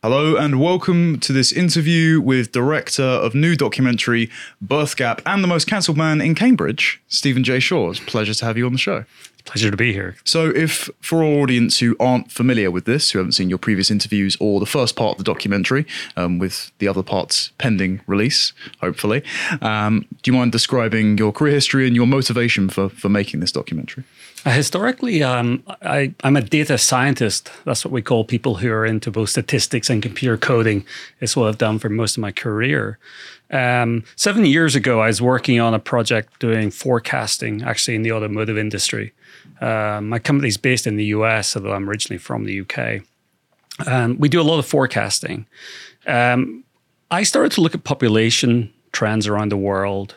Hello and welcome to this interview with director of new documentary Birthgap and the most cancelled man in Cambridge, Stephen J. Shaw. It's a pleasure to have you on the show. Pleasure to be here. So, if for our audience who aren't familiar with this, who haven't seen your previous interviews or the first part of the documentary, um, with the other parts pending release, hopefully, um, do you mind describing your career history and your motivation for for making this documentary? Uh, historically, um, I, am a data scientist. That's what we call people who are into both statistics and computer coding. It's what I've done for most of my career. Um, seven years ago, I was working on a project doing forecasting, actually in the automotive industry. Uh, my company's based in the US, although I'm originally from the UK. Um, we do a lot of forecasting. Um, I started to look at population trends around the world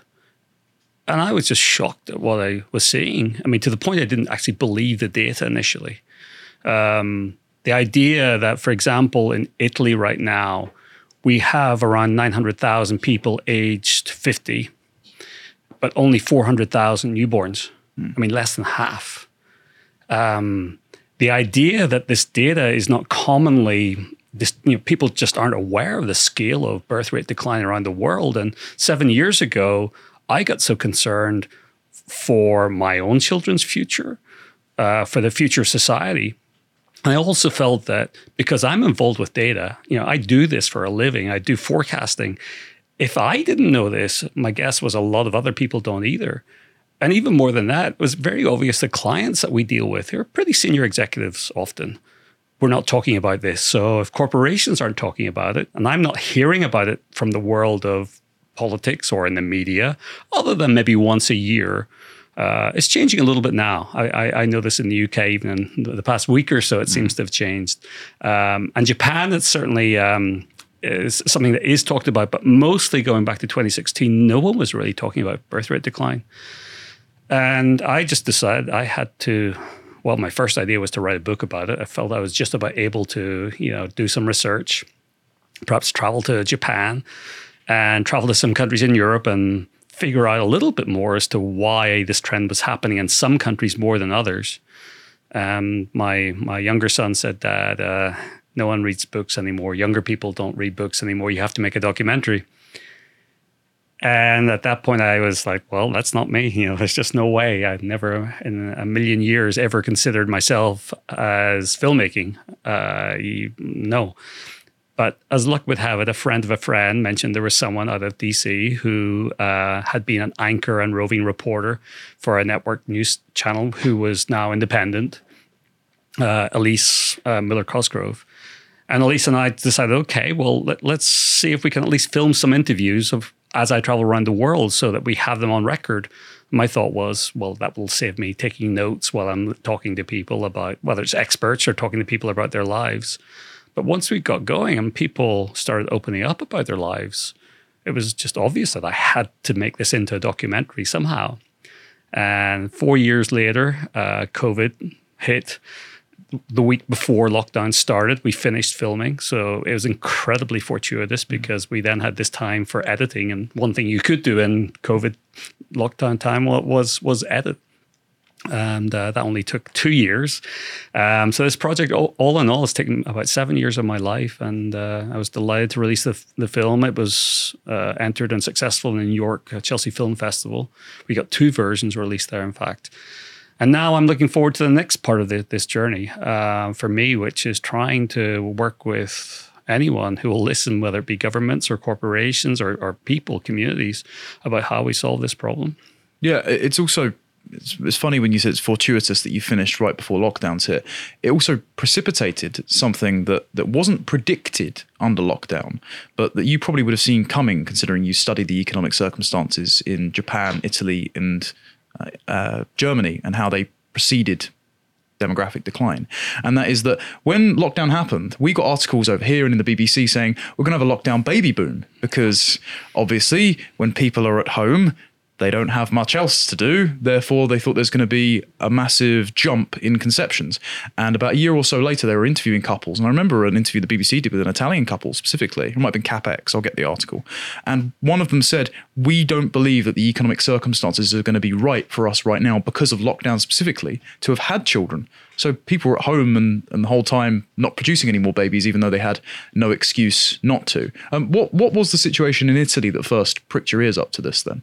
and I was just shocked at what I was seeing. I mean, to the point I didn't actually believe the data initially. Um, the idea that, for example, in Italy right now, we have around 900,000 people aged 50, but only 400,000 newborns. Mm. I mean, less than half. Um, the idea that this data is not commonly this, you know, people just aren't aware of the scale of birth rate decline around the world. And seven years ago, I got so concerned for my own children's future, uh, for the future of society. I also felt that because I'm involved with data, you know, I do this for a living, I do forecasting. If I didn't know this, my guess was a lot of other people don't either. And even more than that, it was very obvious the clients that we deal with are pretty senior executives often. We're not talking about this. So if corporations aren't talking about it, and I'm not hearing about it from the world of politics or in the media, other than maybe once a year. Uh, it's changing a little bit now. I, I, I, know this in the UK, even in the past week or so, it mm. seems to have changed. Um, and Japan, it's certainly um, is something that is talked about, but mostly going back to 2016, no one was really talking about birth rate decline. And I just decided I had to. Well, my first idea was to write a book about it. I felt I was just about able to, you know, do some research, perhaps travel to Japan, and travel to some countries in Europe and figure out a little bit more as to why this trend was happening in some countries more than others. Um, my my younger son said that uh, no one reads books anymore. Younger people don't read books anymore. You have to make a documentary. And at that point, I was like, well, that's not me. You know, there's just no way. I've never in a million years ever considered myself as filmmaking. Uh, you, no. But as luck would have it, a friend of a friend mentioned there was someone out of DC who uh, had been an anchor and roving reporter for a network news channel who was now independent, uh, Elise uh, Miller Cosgrove. And Elise and I decided, okay, well, let, us see if we can at least film some interviews of as I travel around the world so that we have them on record. My thought was, well, that will save me taking notes while I'm talking to people about whether it's experts or talking to people about their lives. But once we got going and people started opening up about their lives, it was just obvious that I had to make this into a documentary somehow. And four years later, uh, COVID hit. The week before lockdown started, we finished filming. So it was incredibly fortuitous because we then had this time for editing. And one thing you could do in COVID lockdown time was was edit and uh, that only took two years. Um, so this project, all, all, in all, has taken about seven years of my life, and uh, I was delighted to release the, the film. It was uh, entered and successful in the New York uh, Chelsea Film Festival. We got two versions released there, in fact. And now I'm looking forward to the next part of the, this journey uh, for me, which is trying to work with anyone who will listen, whether it be governments or corporations or, or people, communities, about how we solve this problem. Yeah, it's also it's, it's, funny when you said it's fortuitous that you finished right before lockdowns hit. It also precipitated something that that wasn't predicted under lockdown, but that you probably would have seen coming, considering you studied the economic circumstances in Japan, Italy, and uh, uh, Germany, and how they preceded demographic decline. And that is that when lockdown happened, we got articles over here and in the BBC saying we're going to have a lockdown baby boom because obviously when people are at home, they don't have much else to do. Therefore, they thought there's going to be a massive jump in conceptions. And about a year or so later, they were interviewing couples. And I remember an interview the BBC did with an Italian couple specifically. It might have been CapEx. I'll get the article. And one of them said, We don't believe that the economic circumstances are going to be right for us right now because of lockdown specifically to have had children. So people were at home and, and the whole time not producing any more babies, even though they had no excuse not to. Um, what what was the situation in Italy that first pricked your ears up to this then?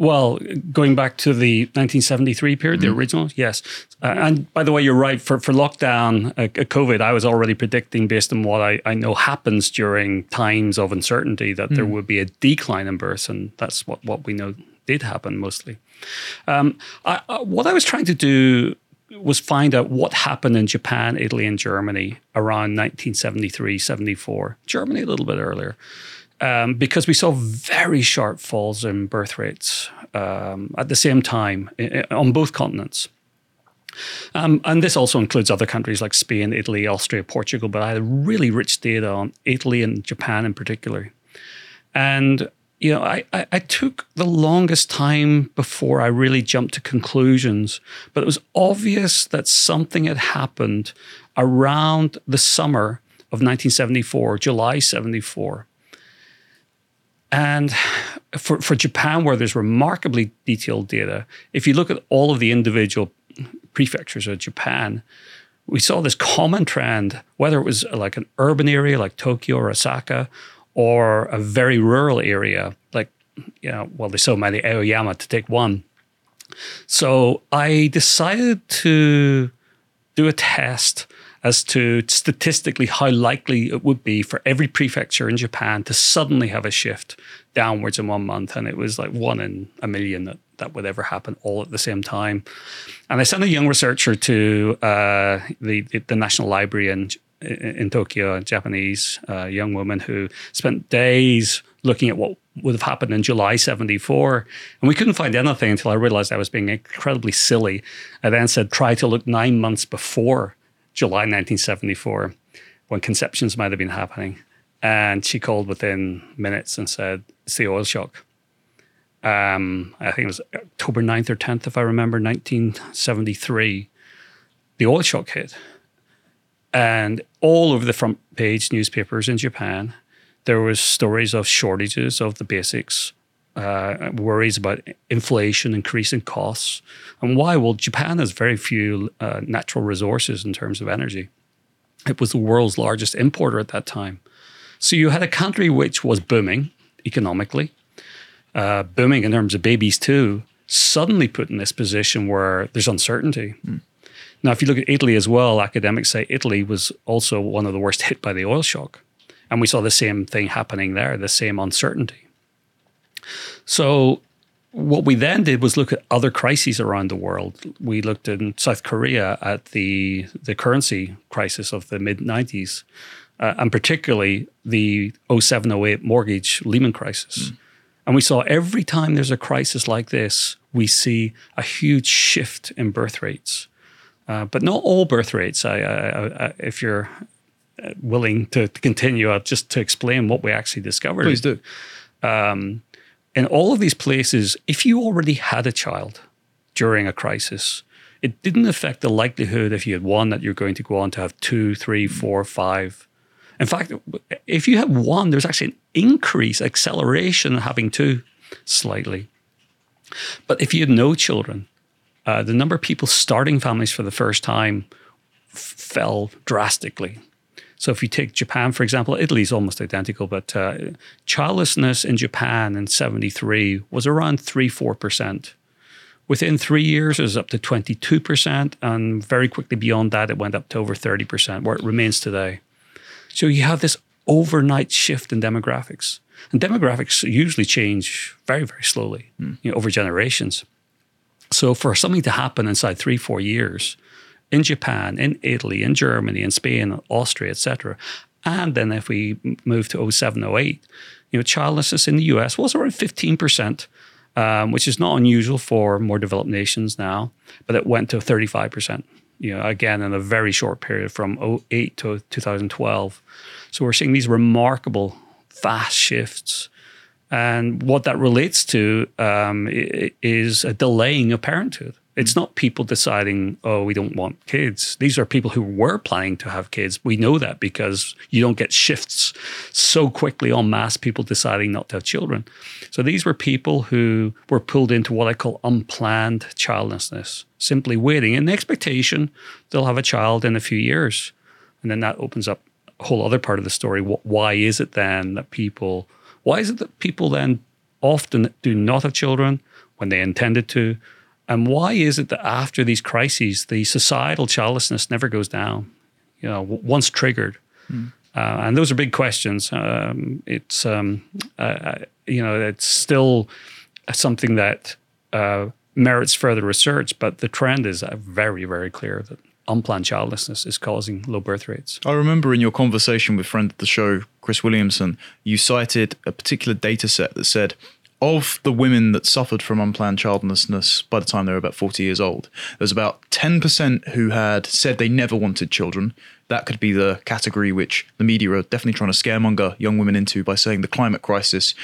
Well, going back to the 1973 period, mm-hmm. the original, yes. Uh, and by the way, you're right. For for lockdown, uh, uh, COVID, I was already predicting based on what I, I know happens during times of uncertainty that mm. there would be a decline in births, and that's what what we know did happen mostly. Um, I, I, what I was trying to do was find out what happened in Japan, Italy, and Germany around 1973, 74. Germany a little bit earlier um, because we saw very sharp falls in birth rates um, at the same time on both continents. Um, and this also includes other countries like Spain, Italy, Austria, Portugal, but I had really rich data on Italy and Japan in particular. And you know, I, I, I, took the longest time before I really jumped to conclusions, but it was obvious that something had happened around the summer of 1974, July 74, and for, for Japan, where there's remarkably detailed data, if you look at all of the individual prefectures of Japan, we saw this common trend, whether it was uh, like an urban area like Tokyo or Osaka, or a very rural area like, you know, well, there's so many, Aoyama to take one. So I decided to do a test as to statistically how likely it would be for every prefecture in Japan to suddenly have a shift downwards in one month. And it was like one in a million that that would ever happen all at the same time. And I sent a young researcher to uh, the, the National Library in, in Tokyo, a Japanese uh, young woman who spent days looking at what would have happened in July 74. And we couldn't find anything until I realized I was being incredibly silly. I then said, try to look nine months before July 1974 when conceptions might have been happening. And she called within minutes and said, It's the oil shock. Um, I think it was October 9th or 10th, if I remember, 1973. The oil shock hit. And all over the front page newspapers in Japan, there was stories of shortages of the basics, uh, worries about inflation, increasing costs. And why? Well, Japan has very few uh, natural resources in terms of energy. It was the world's largest importer at that time. So you had a country which was booming economically, uh, booming in terms of babies too, suddenly put in this position where there's uncertainty. Mm. Now, if you look at Italy as well, academics say Italy was also one of the worst hit by the oil shock. And we saw the same thing happening there, the same uncertainty. So what we then did was look at other crises around the world. We looked in South Korea at the the currency crisis of the mid 90s, uh, and particularly the 0708 mortgage Lehman crisis. Mm. And we saw every time there's a crisis like this, we see a huge shift in birth rates. Uh, but not all birth rates. I, I, I, if you're uh, willing to, to continue, just to explain what we actually discovered. Please do. Um, in all of these places, if you already had a child during a crisis, it didn't affect the likelihood if you had one that you're going to go on to have two, three, four, five. In fact, if you have one, there's actually an increase, acceleration of having two slightly. But if you had no children, uh, the number of people starting families for the first time f- fell drastically. So if you take Japan, for example, Italy is almost identical, but uh, childlessness in Japan in 73 was around 3 4%. Within three years, it was up to 22%. And very quickly beyond that, it went up to over 30%, where it remains today. So you have this overnight shift in demographics. And demographics usually change very, very slowly mm. you know, over generations. So for something to happen inside three, four years, in Japan, in Italy, in Germany, in Spain, Austria, etc. And then if we move to 07, 08, you know, childlessness in the US was around 15%, um, which is not unusual for more developed nations now, but it went to 35%, you know, again, in a very short period from 08 to 2012. So we're seeing these remarkable fast shifts. And what that relates to um, is a delaying of parenthood. It's not people deciding, oh, we don't want kids. These are people who were planning to have kids. We know that because you don't get shifts so quickly en masse, people deciding not to have children. So these were people who were pulled into what I call unplanned childlessness, simply waiting in the expectation they'll have a child in a few years. And then that opens up a whole other part of the story. Why is it then that people, why is it that people then often do not have children when they intended to? And why is it that after these crises, the societal childlessness never goes down? You know, once triggered. Mm. Uh, and those are big questions. Um, it's um, uh, uh, you know it's still something that uh, merits further research, but the trend is uh, very very clear that unplanned childlessness is causing low birth rates. I remember in your conversation with friend of the show, Chris Williamson, you cited a particular data set that said of the women that suffered from unplanned childlessness by the time they were about 40 years old, there was about 10% who had said they never wanted children. That could be the category which the media are definitely trying to scaremonger young women into by saying the climate crisis.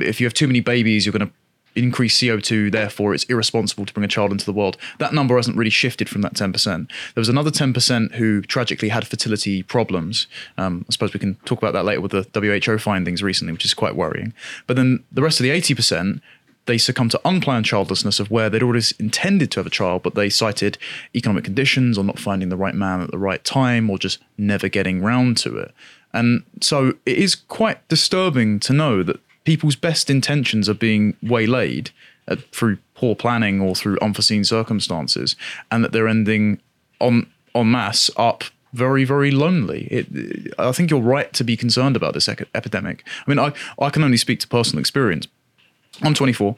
If you have too many babies, you're going to increase CO2, therefore it's irresponsible to bring a child into the world. That number hasn't really shifted from that 10%. There was another 10% who tragically had fertility problems. Um, I suppose we can talk about that later with the WHO findings recently, which is quite worrying. But then the rest of the 80%, they succumbed to unplanned childlessness of where they'd always intended to have a child, but they cited economic conditions or not finding the right man at the right time or just never getting round to it. And so it is quite disturbing to know that people's best intentions are being waylaid uh, through poor planning or through unforeseen circumstances, and that they're ending on en masse up very, very lonely. It, I think you're right to be concerned about this epidemic. I mean, I, I can only speak to personal experience. I'm 24,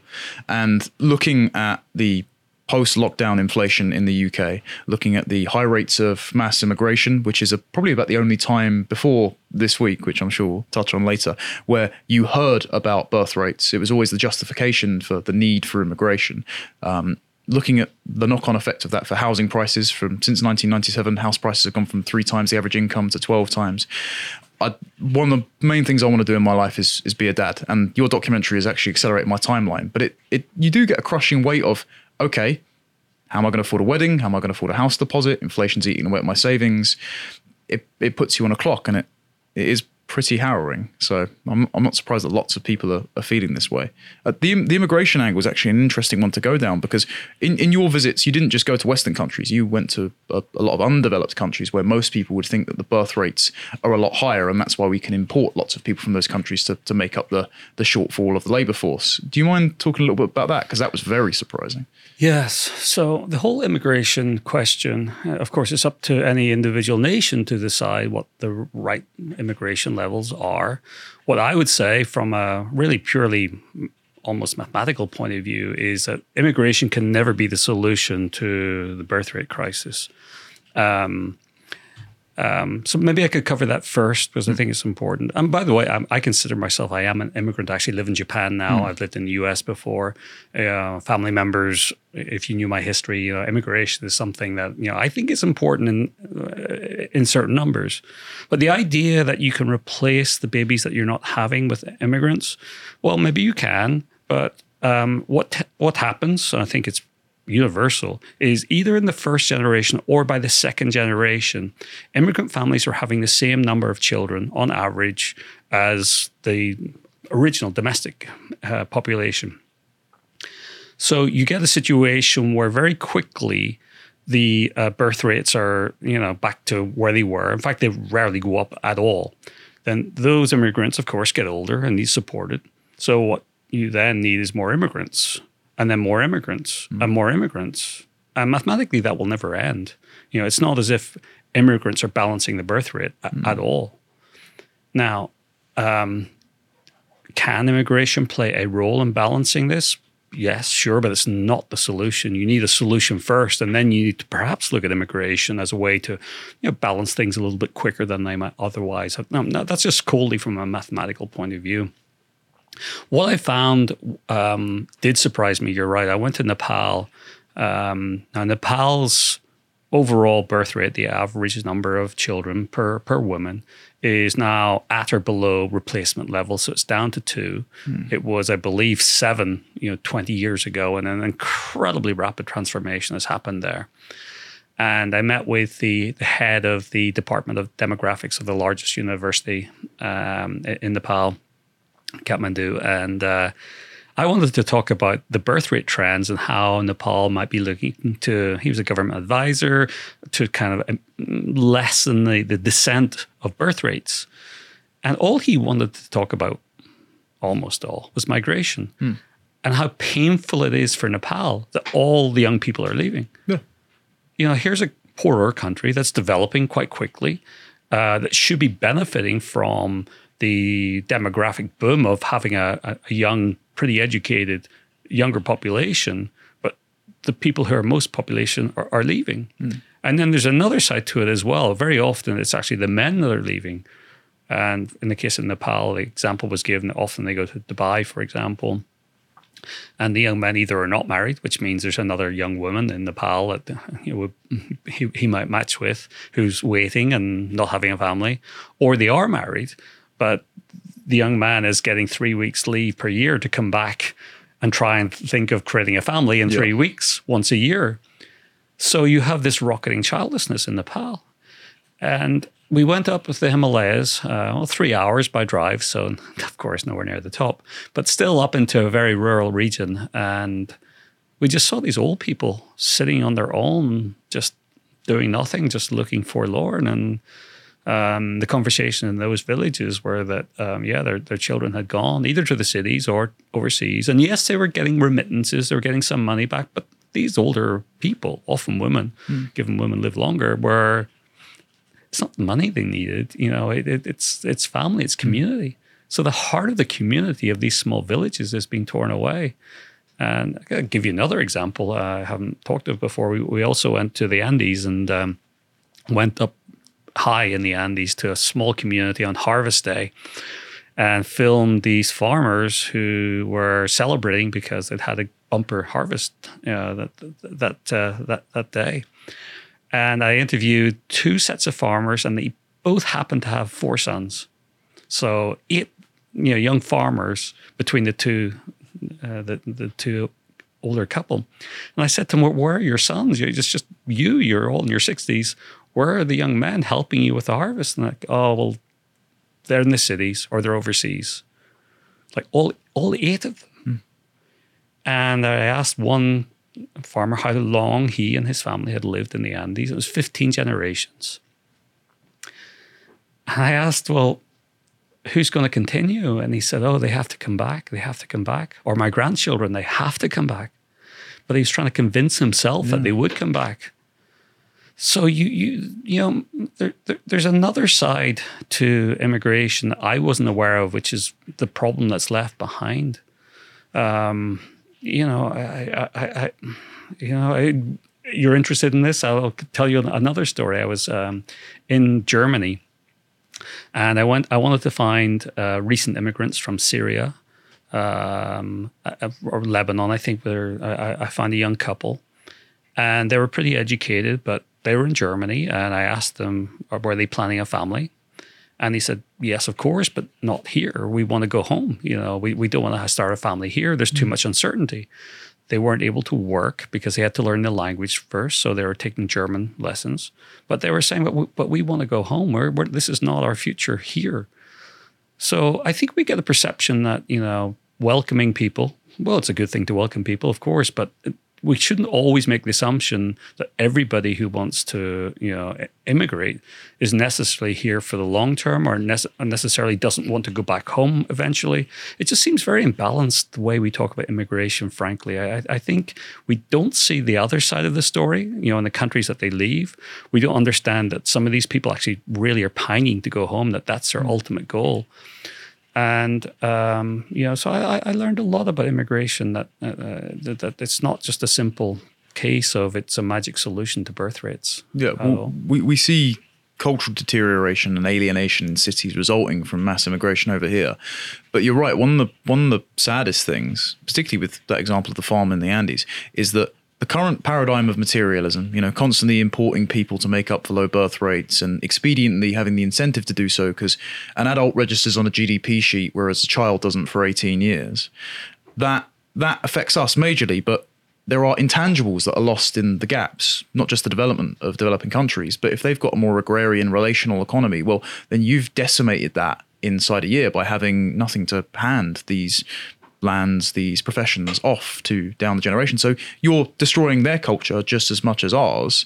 and looking at the post lockdown inflation in the UK, looking at the high rates of mass immigration, which is a, probably about the only time before this week, which I'm sure we'll touch on later, where you heard about birth rates. It was always the justification for the need for immigration. Um, looking at the knock-on effect of that for housing prices from since 1997 house prices have gone from three times the average income to 12 times I, one of the main things I want to do in my life is is be a dad, and your documentary has actually accelerated my timeline. But it it you do get a crushing weight of okay, how am I going to afford a wedding? How am I going to afford a house deposit? Inflation's eating away at my savings. It, it puts you on a clock and it, it is pretty harrowing. So I'm, I'm not surprised that lots of people are, are feeling this way. Uh, the, the immigration angle is actually an interesting one to go down because in, in your visits, you didn't just go to Western countries. You went to a, a, lot of undeveloped countries where most people would think that the birth rates are a lot higher. And that's why we can import lots of people from those countries to, to make up the, the shortfall of the labor force. Do you mind talking a little bit about that? Because that was very surprising. Yes. So the whole immigration question, of course, it's up to any individual nation to decide what the right immigration levels are. What I would say, from a really purely almost mathematical point of view, is that immigration can never be the solution to the birth rate crisis. Um, um, so maybe I could cover that first because I think it's important. And by the way, I'm, i consider myself I am an immigrant. I actually live in Japan now. Mm. I've lived in the U.S. before. Uh, family members, if you knew my history, you know, immigration is something that you know I think is important in uh, in certain numbers. But the idea that you can replace the babies that you're not having with immigrants, well, maybe you can. But um, what what happens? And I think it's universal is either in the first generation or by the second generation, immigrant families are having the same number of children on average as the original domestic uh, population. So you get a situation where very quickly the uh, birth rates are, you know, back to where they were. In fact, they rarely go up at all. Then those immigrants, of course, get older and need supported. So what you then need is more immigrants and then more immigrants mm. and more immigrants. And mathematically, that will never end. You know, it's not as if immigrants are balancing the birth rate mm. at all. Now, um, can immigration play a role in balancing this? Yes, sure, but it's not the solution. You need a solution first, and then you need to perhaps look at immigration as a way to, you know, balance things a little bit quicker than they might otherwise have. No, no that's just coldly from a mathematical point of view. What I found um, did surprise me. You're right. I went to Nepal. Um, now, Nepal's overall birth rate, the average number of children per per woman, is now at or below replacement level. So it's down to two. It was, I believe, seven, you know, 20 years ago, and an incredibly rapid transformation has happened there. And I met with the, the head of the Department of Demographics of the largest university um, in Nepal, Kathmandu, and uh, I wanted to talk about the birth rate trends and how Nepal might be looking to. He was a government advisor to kind of um, lessen the, the descent of birth rates. And all he wanted to talk about, almost all, was migration and how painful it is for Nepal that all the young people are leaving. Yeah. You know, here's a poorer country that's developing quite quickly, uh, that should be benefiting from the demographic boom of having a, a, young, pretty educated, younger population. But the people who are most population are, are leaving. Hmm. And then there's another side to it as well. Very often it's actually the men that are leaving. And in the case of Nepal, the example was given that often they go to Dubai, for example. And the young men either are not married, which means there's another young woman in Nepal that you know, he, he might match with who's waiting and not having a family, or they are married, but the young man is getting three weeks leave per year to come back and try and think of creating a family in three weeks once a year. So you have this rocketing childlessness in Nepal. And we went up with the Himalayas, uh, well, three hours by drive. So, of course, nowhere near the top, but still up into a very rural region. And we just saw these old people sitting on their own, just doing nothing, just looking forlorn. And um, the conversation in those villages were that, um, yeah, their, their children had gone either to the cities or overseas. And yes, they were getting remittances, they were getting some money back, but these older people, often women, given women live longer, were it's not the money they needed. You know, it, it, it's it's family, it's community. So the heart of the community of these small villages is being torn away. And I'll give you another example. Uh, I haven't talked of before. We, we also went to the Andes and um, went up high in the Andes to a small community on Harvest Day and filmed these farmers who were celebrating because they'd had a bumper harvest uh, that that uh, that that day. And I interviewed two sets of farmers, and they both happened to have four sons. So eight, you know, young farmers between the two, uh, the the two older couple. And I said to them, "Where, are your sons? You're just just you. You're all in your sixties. Where are the young men helping you with the harvest?" And like, "Oh well, they're in the cities or they're overseas." Like all all eight of them. Hmm. And I asked one farmer how long he and his family had lived in the Andes. It was 15 generations. And I asked, well, who's going to continue? And he said, oh, they have to come back. They have to come back. Or my grandchildren, they have to come back. But he was trying to convince himself that they hmm. would come back. So you you you know there, there, there's another side to immigration that I wasn't aware of, which is the problem that's left behind. Um, you know, I, I, I, you know, I, you're interested in this. I'll tell you another story. I was um, in Germany, and I went. I wanted to find uh, recent immigrants from Syria um, uh, or Lebanon. I think they're, I, I found a young couple, and they were pretty educated, but they were in Germany. And I asked them, were they planning a family? And he said, yes, of course, but not here. We want to go home. You know, we, we don't want to start a family here. There's too mm. much uncertainty. They weren't able to work because they had to learn the language first. So they were taking German lessons. But they were saying, but we, but we want to go home. We're, we're, this is not our future here. So I think we get a perception that, you know, welcoming people, well, it's a good thing to welcome people, of course, but we shouldn't always make the assumption that everybody who wants to, you know, immigrate is necessarily here for the long term or nece- necessarily doesn't want to go back home eventually. It just seems very imbalanced the way we talk about immigration. Frankly, I, I think we don't see the other side of the story. You know, in the countries that they leave, we don't understand that some of these people actually really are pining to go home. That that's their mm. ultimate goal and um, you know, so I, I, learned a lot about immigration. That, uh, that, that it's not just a simple case of it's a magic solution to birth rates. Yeah, well, we we see cultural deterioration and alienation in cities resulting from mass immigration over here. But you're right. One of the one of the saddest things, particularly with that example of the farm in the Andes, is that the current paradigm of materialism, you know, constantly importing people to make up for low birth rates and expediently having the incentive to do so because an adult registers on a GDP sheet, whereas a child doesn't for 18 years, that that affects us majorly. But there are intangibles that are lost in the gaps, not just the development of developing countries, but if they've got a more agrarian relational economy, well, then you've decimated that inside a year by having nothing to hand these lands these professions off to down the generation. So you're destroying their culture just as much as ours,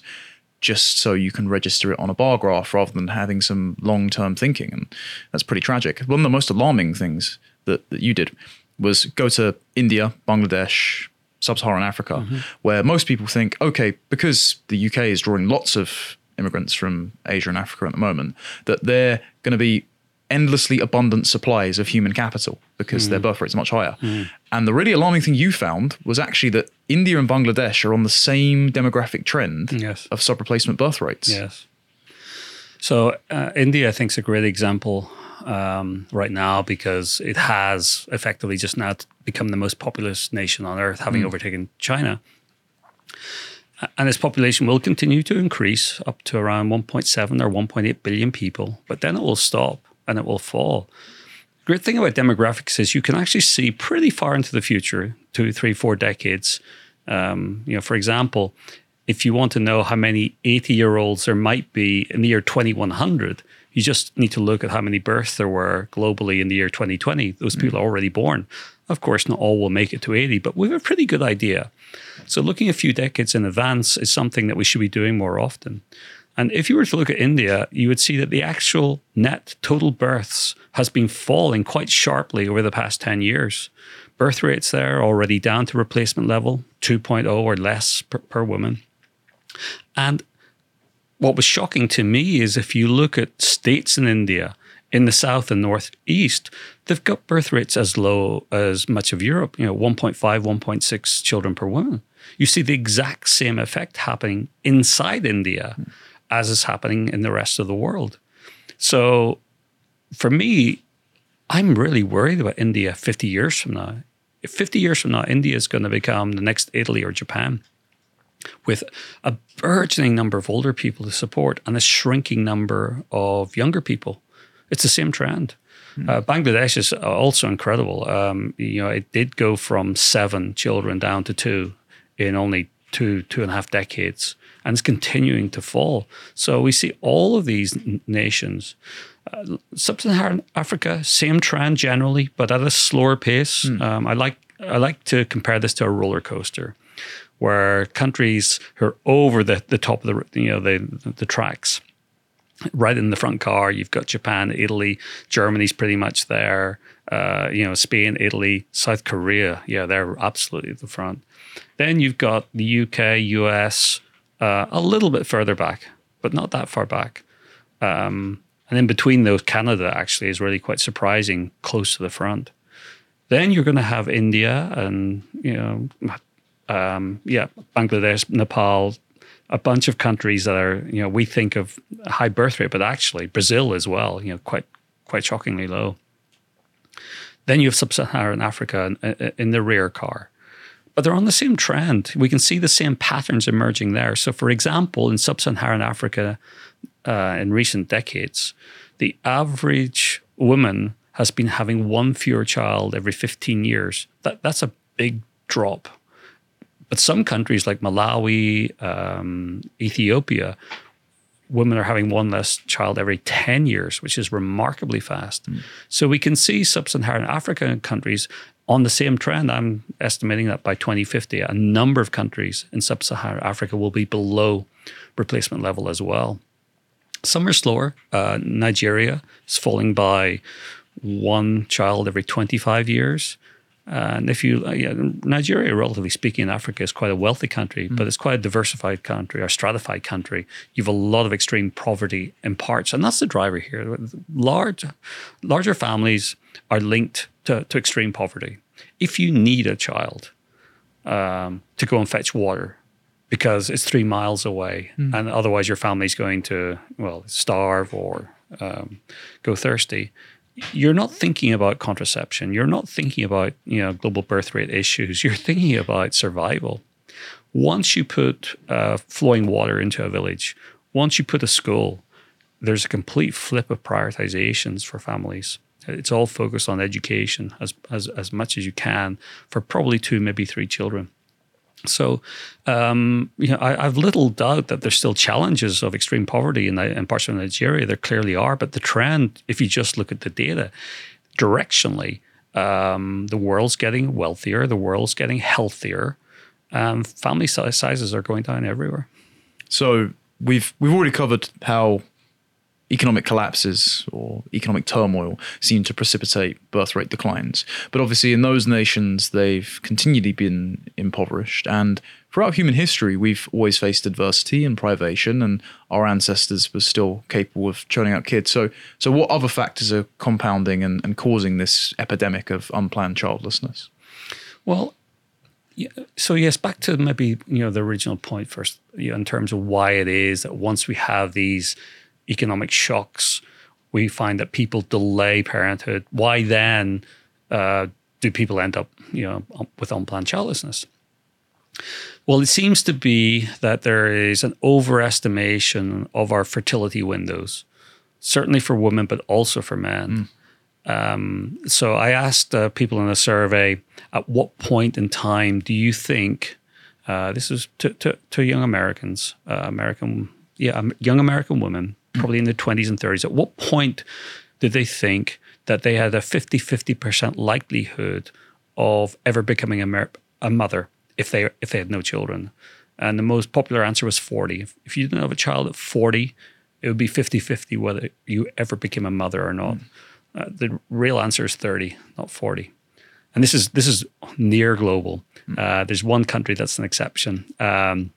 just so you can register it on a bar graph rather than having some long term thinking. And that's pretty tragic. One of the most alarming things that, that you did was go to India, Bangladesh, sub Saharan Africa, mm-hmm. where most people think, okay, because the UK is drawing lots of immigrants from Asia and Africa at the moment, that they're going to be endlessly abundant supplies of human capital because mm. their birth rates much higher. Mm. And the really alarming thing you found was actually that India and Bangladesh are on the same demographic trend yes. of sub replacement birth rates. Yes. So uh, India, I think, is a great example um, right now because it has effectively just now become the most populous nation on earth, having mm. overtaken China. And its population will continue to increase up to around 1.7 or 1.8 billion people, but then it will stop and it will fall. The great thing about demographics is you can actually see pretty far into the future, two, three, four decades. Um, you know, for example, if you want to know how many 80 year olds there might be in the year 2100, you just need to look at how many births there were globally in the year 2020. Those people mm. are already born. Of course, not all will make it to 80, but we have a pretty good idea. So, looking a few decades in advance is something that we should be doing more often. And if you were to look at India, you would see that the actual net total births has been falling quite sharply over the past 10 years. Birth rates there are already down to replacement level, 2.0 or less per, per woman. And what was shocking to me is if you look at states in India, in the south and northeast, they've got birth rates as low as much of Europe, you know, 1.5, 1.6 children per woman. You see the exact same effect happening inside India. Mm as is happening in the rest of the world. So for me, I'm really worried about India 50 years from now. If 50 years from now, India is going to become the next Italy or Japan with a burgeoning number of older people to support and a shrinking number of younger people. It's the same trend. Mm. Uh, Bangladesh is also incredible. Um, you know, it did go from seven children down to two in only two two and a half decades and it's continuing to fall. So we see all of these n- nations. Uh, Sub-Saharan Africa, same trend generally, but at a slower pace. Mm. Um, I like I like to compare this to a roller coaster, where countries who are over the, the top of the you know the the tracks, right in the front car, you've got Japan, Italy, Germany's pretty much there. Uh, you know, Spain, Italy, South Korea, yeah, they're absolutely at the front. Then you've got the UK, US, uh, a little bit further back, but not that far back. Um, and in between those, Canada actually is really quite surprising, close to the front. Then you're going to have India and you know, um, yeah, Bangladesh, Nepal, a bunch of countries that are you know we think of high birth rate, but actually Brazil as well, you know, quite quite shockingly low. Then you have sub-Saharan Africa in, in the rear car but they're on the same trend. We can see the same patterns emerging there. So, for example, in sub Saharan Africa uh, in recent decades, the average woman has been having one fewer child every 15 years. That, that's a big drop. But some countries like Malawi, um, Ethiopia, women are having one less child every 10 years, which is remarkably fast. Mm. So we can see sub Saharan African countries on the same trend, I'm estimating that by 2050, a number of countries in sub Saharan Africa will be below replacement level as well. Some are slower. Uh, Nigeria is falling by one child every 25 years. And if you, uh, yeah, Nigeria, relatively speaking, in Africa is quite a wealthy country, mm. but it's quite a diversified country or stratified country. You have a lot of extreme poverty in parts, and that's the driver here. Large, larger families are linked to, to extreme poverty. If you need a child um, to go and fetch water because it's three miles away, mm. and otherwise your family's going to well starve or um, go thirsty, you're not thinking about contraception. You're not thinking about you know global birth rate issues. You're thinking about survival. once you put uh, flowing water into a village, once you put a school, there's a complete flip of prioritizations for families. It's all focused on education as, as, as much as you can for probably two, maybe three children. So, um, you know, I, have little doubt that there's still challenges of extreme poverty in, in parts of Nigeria. There clearly are, but the trend, if you just look at the data, directionally, um, the world's getting wealthier, the world's getting healthier, um, family sizes are going down everywhere. So we've we've already covered how economic collapses or economic turmoil seem to precipitate birth rate declines. But obviously, in those nations, they've continually been impoverished. And throughout human history, we've always faced adversity and privation, and our ancestors were still capable of churning out kids. So, so what other factors are compounding and, and causing this epidemic of unplanned childlessness? Well, so yes, back to maybe you know the original point first, you know, in terms of why it is that once we have these economic shocks, we find that people delay parenthood. Why then uh, do people end up, you know, with unplanned childlessness? Well, it seems to be that there is an overestimation of our fertility windows, certainly for women, but also for men. Mm. Um, so I asked uh, people in a survey, at what point in time do you think, uh, this is to, to, to young Americans, uh, American, yeah, young American women, probably in their 20s and 30s. At what point did they think that they had a 50 50% likelihood of ever becoming a, mer- a mother if they, if they had no children? And the most popular answer was 40. If, if you didn't have a child at 40, it would be 50 50 whether you ever became a mother or not. Mm. Uh, the real answer is 30, not 40. And this is this is near global. Mm. Uh, there's one country that's an exception. Um,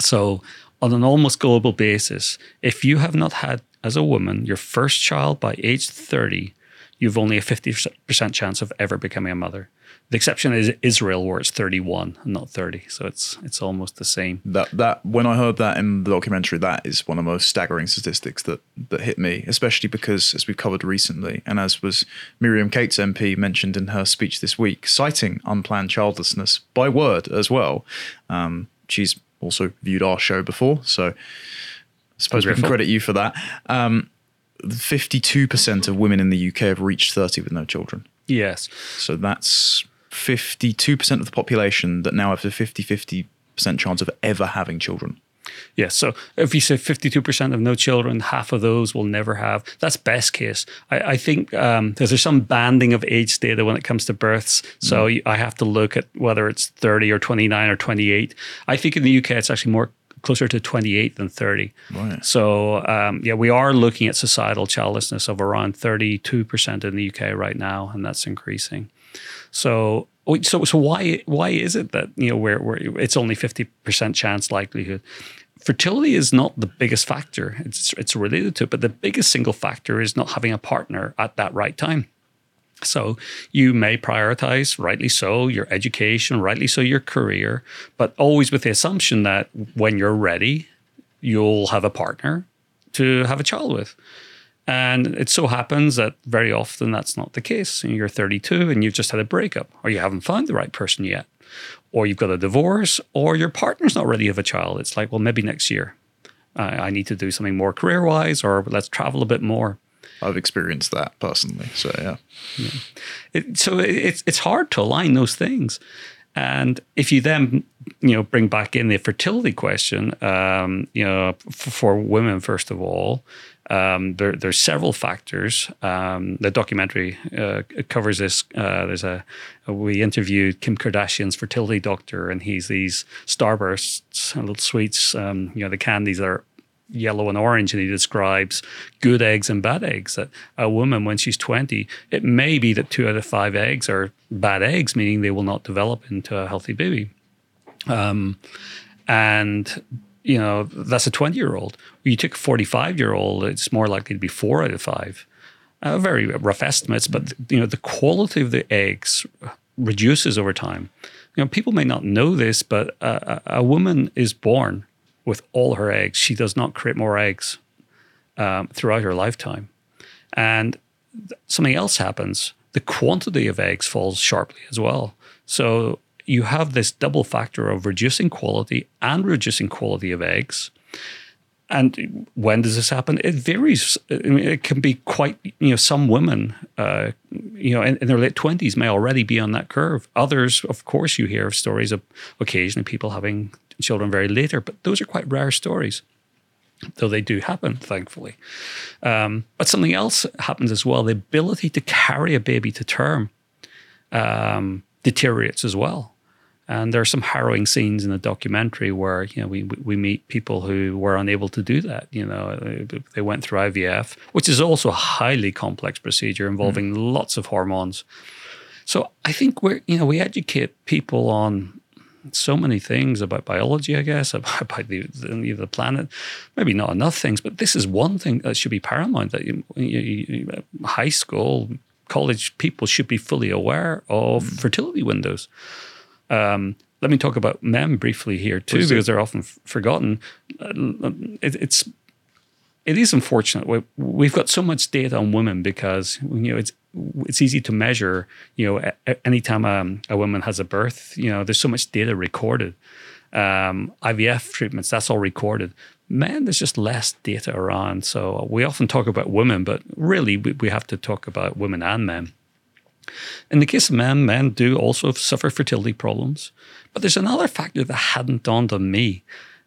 so on an almost global basis, if you have not had, as a woman, your first child by age 30, you've only a 50% chance of ever becoming a mother. The exception is Israel, where it's 31 and not 30. So it's it's almost the same. That that when I heard that in the documentary, that is one of the most staggering statistics that that hit me, especially because as we've covered recently, and as was Miriam Cates MP mentioned in her speech this week, citing unplanned childlessness by word as well. Um, she's also viewed our show before, so I suppose we can credit you for that. Um, 52% of women in the UK have reached 30 with no children. Yes. So that's 52% of the population that now have a 50 50% chance of ever having children. Yes. So if you say 52% of no children, half of those will never have, that's best case. I, I think um, there's some banding of age data when it comes to births. So mm. I have to look at whether it's 30 or 29 or 28. I think in the UK, it's actually more closer to 28 than 30. Right. So um, yeah, we are looking at societal childlessness of around 32% in the UK right now, and that's increasing. So oh, so so why why is it that you know where where it's only 50% chance likelihood? Fertility is not the biggest factor. It's it's related to it, but the biggest single factor is not having a partner at that right time. So you may prioritize, rightly so, your education, rightly so, your career, but always with the assumption that when you're ready, you'll have a partner to have a child with. And it so happens that very often that's not the case. You're 32 and you've just had a breakup, or you haven't found the right person yet or you've got a divorce, or your partner's not ready to have a child. It's like, well, maybe next year. I need to do something more career wise, or let's travel a bit more. I've experienced that personally. So yeah. yeah. It, so it's it's hard to align those things, and if you then you know bring back in the fertility question, um, you know, for women first of all, um, there, there's several factors. Um, the documentary uh, covers this. Uh, there's a, we interviewed Kim Kardashian's fertility doctor, and he's these starbursts, little sweets. Um, you know, the candies are yellow and orange, and he describes good eggs and bad eggs. That a woman, when she's 20, it may be that two out of five eggs are bad eggs, meaning they will not develop into a healthy baby. Um, and you know, that's a 20 year old. You take a 45 year old, it's more likely to be four out of five. Uh, very rough estimates, but you know, the quality of the eggs reduces over time. You know, people may not know this, but a, a woman is born with all her eggs. She does not create more eggs um, throughout her lifetime. And something else happens. The quantity of eggs falls sharply as well. So you have this double factor of reducing quality and reducing quality of eggs. And when does this happen? It varies. I mean, it can be quite, you know, some women, uh, you know, in, in, their late 20s may already be on that curve. Others, of course, you hear of stories of occasionally people having children very later, but those are quite rare stories, though they do happen, thankfully. Um, but something else happens as well the ability to carry a baby to term um, deteriorates as well. And there are some harrowing scenes in the documentary where you know we we meet people who were unable to do that. You know, they went through IVF, which is also a highly complex procedure involving mm. lots of hormones. So I think we're you know we educate people on so many things about biology, I guess, about, about the, the, the planet. Maybe not enough things, but this is one thing that should be paramount. That you, you, you, high school, college people should be fully aware of mm. fertility windows. Um, let me talk about men briefly here too, because they're often f- forgotten. Uh, it, it's it is unfortunate. We've got so much data on women because you know it's it's easy to measure. You know, anytime um, a woman has a birth, you know, there's so much data recorded. Um, IVF treatments, that's all recorded. Men, there's just less data around. So we often talk about women, but really we, we have to talk about women and men. In the case of men, men do also suffer fertility problems. But there's another factor that hadn't dawned on me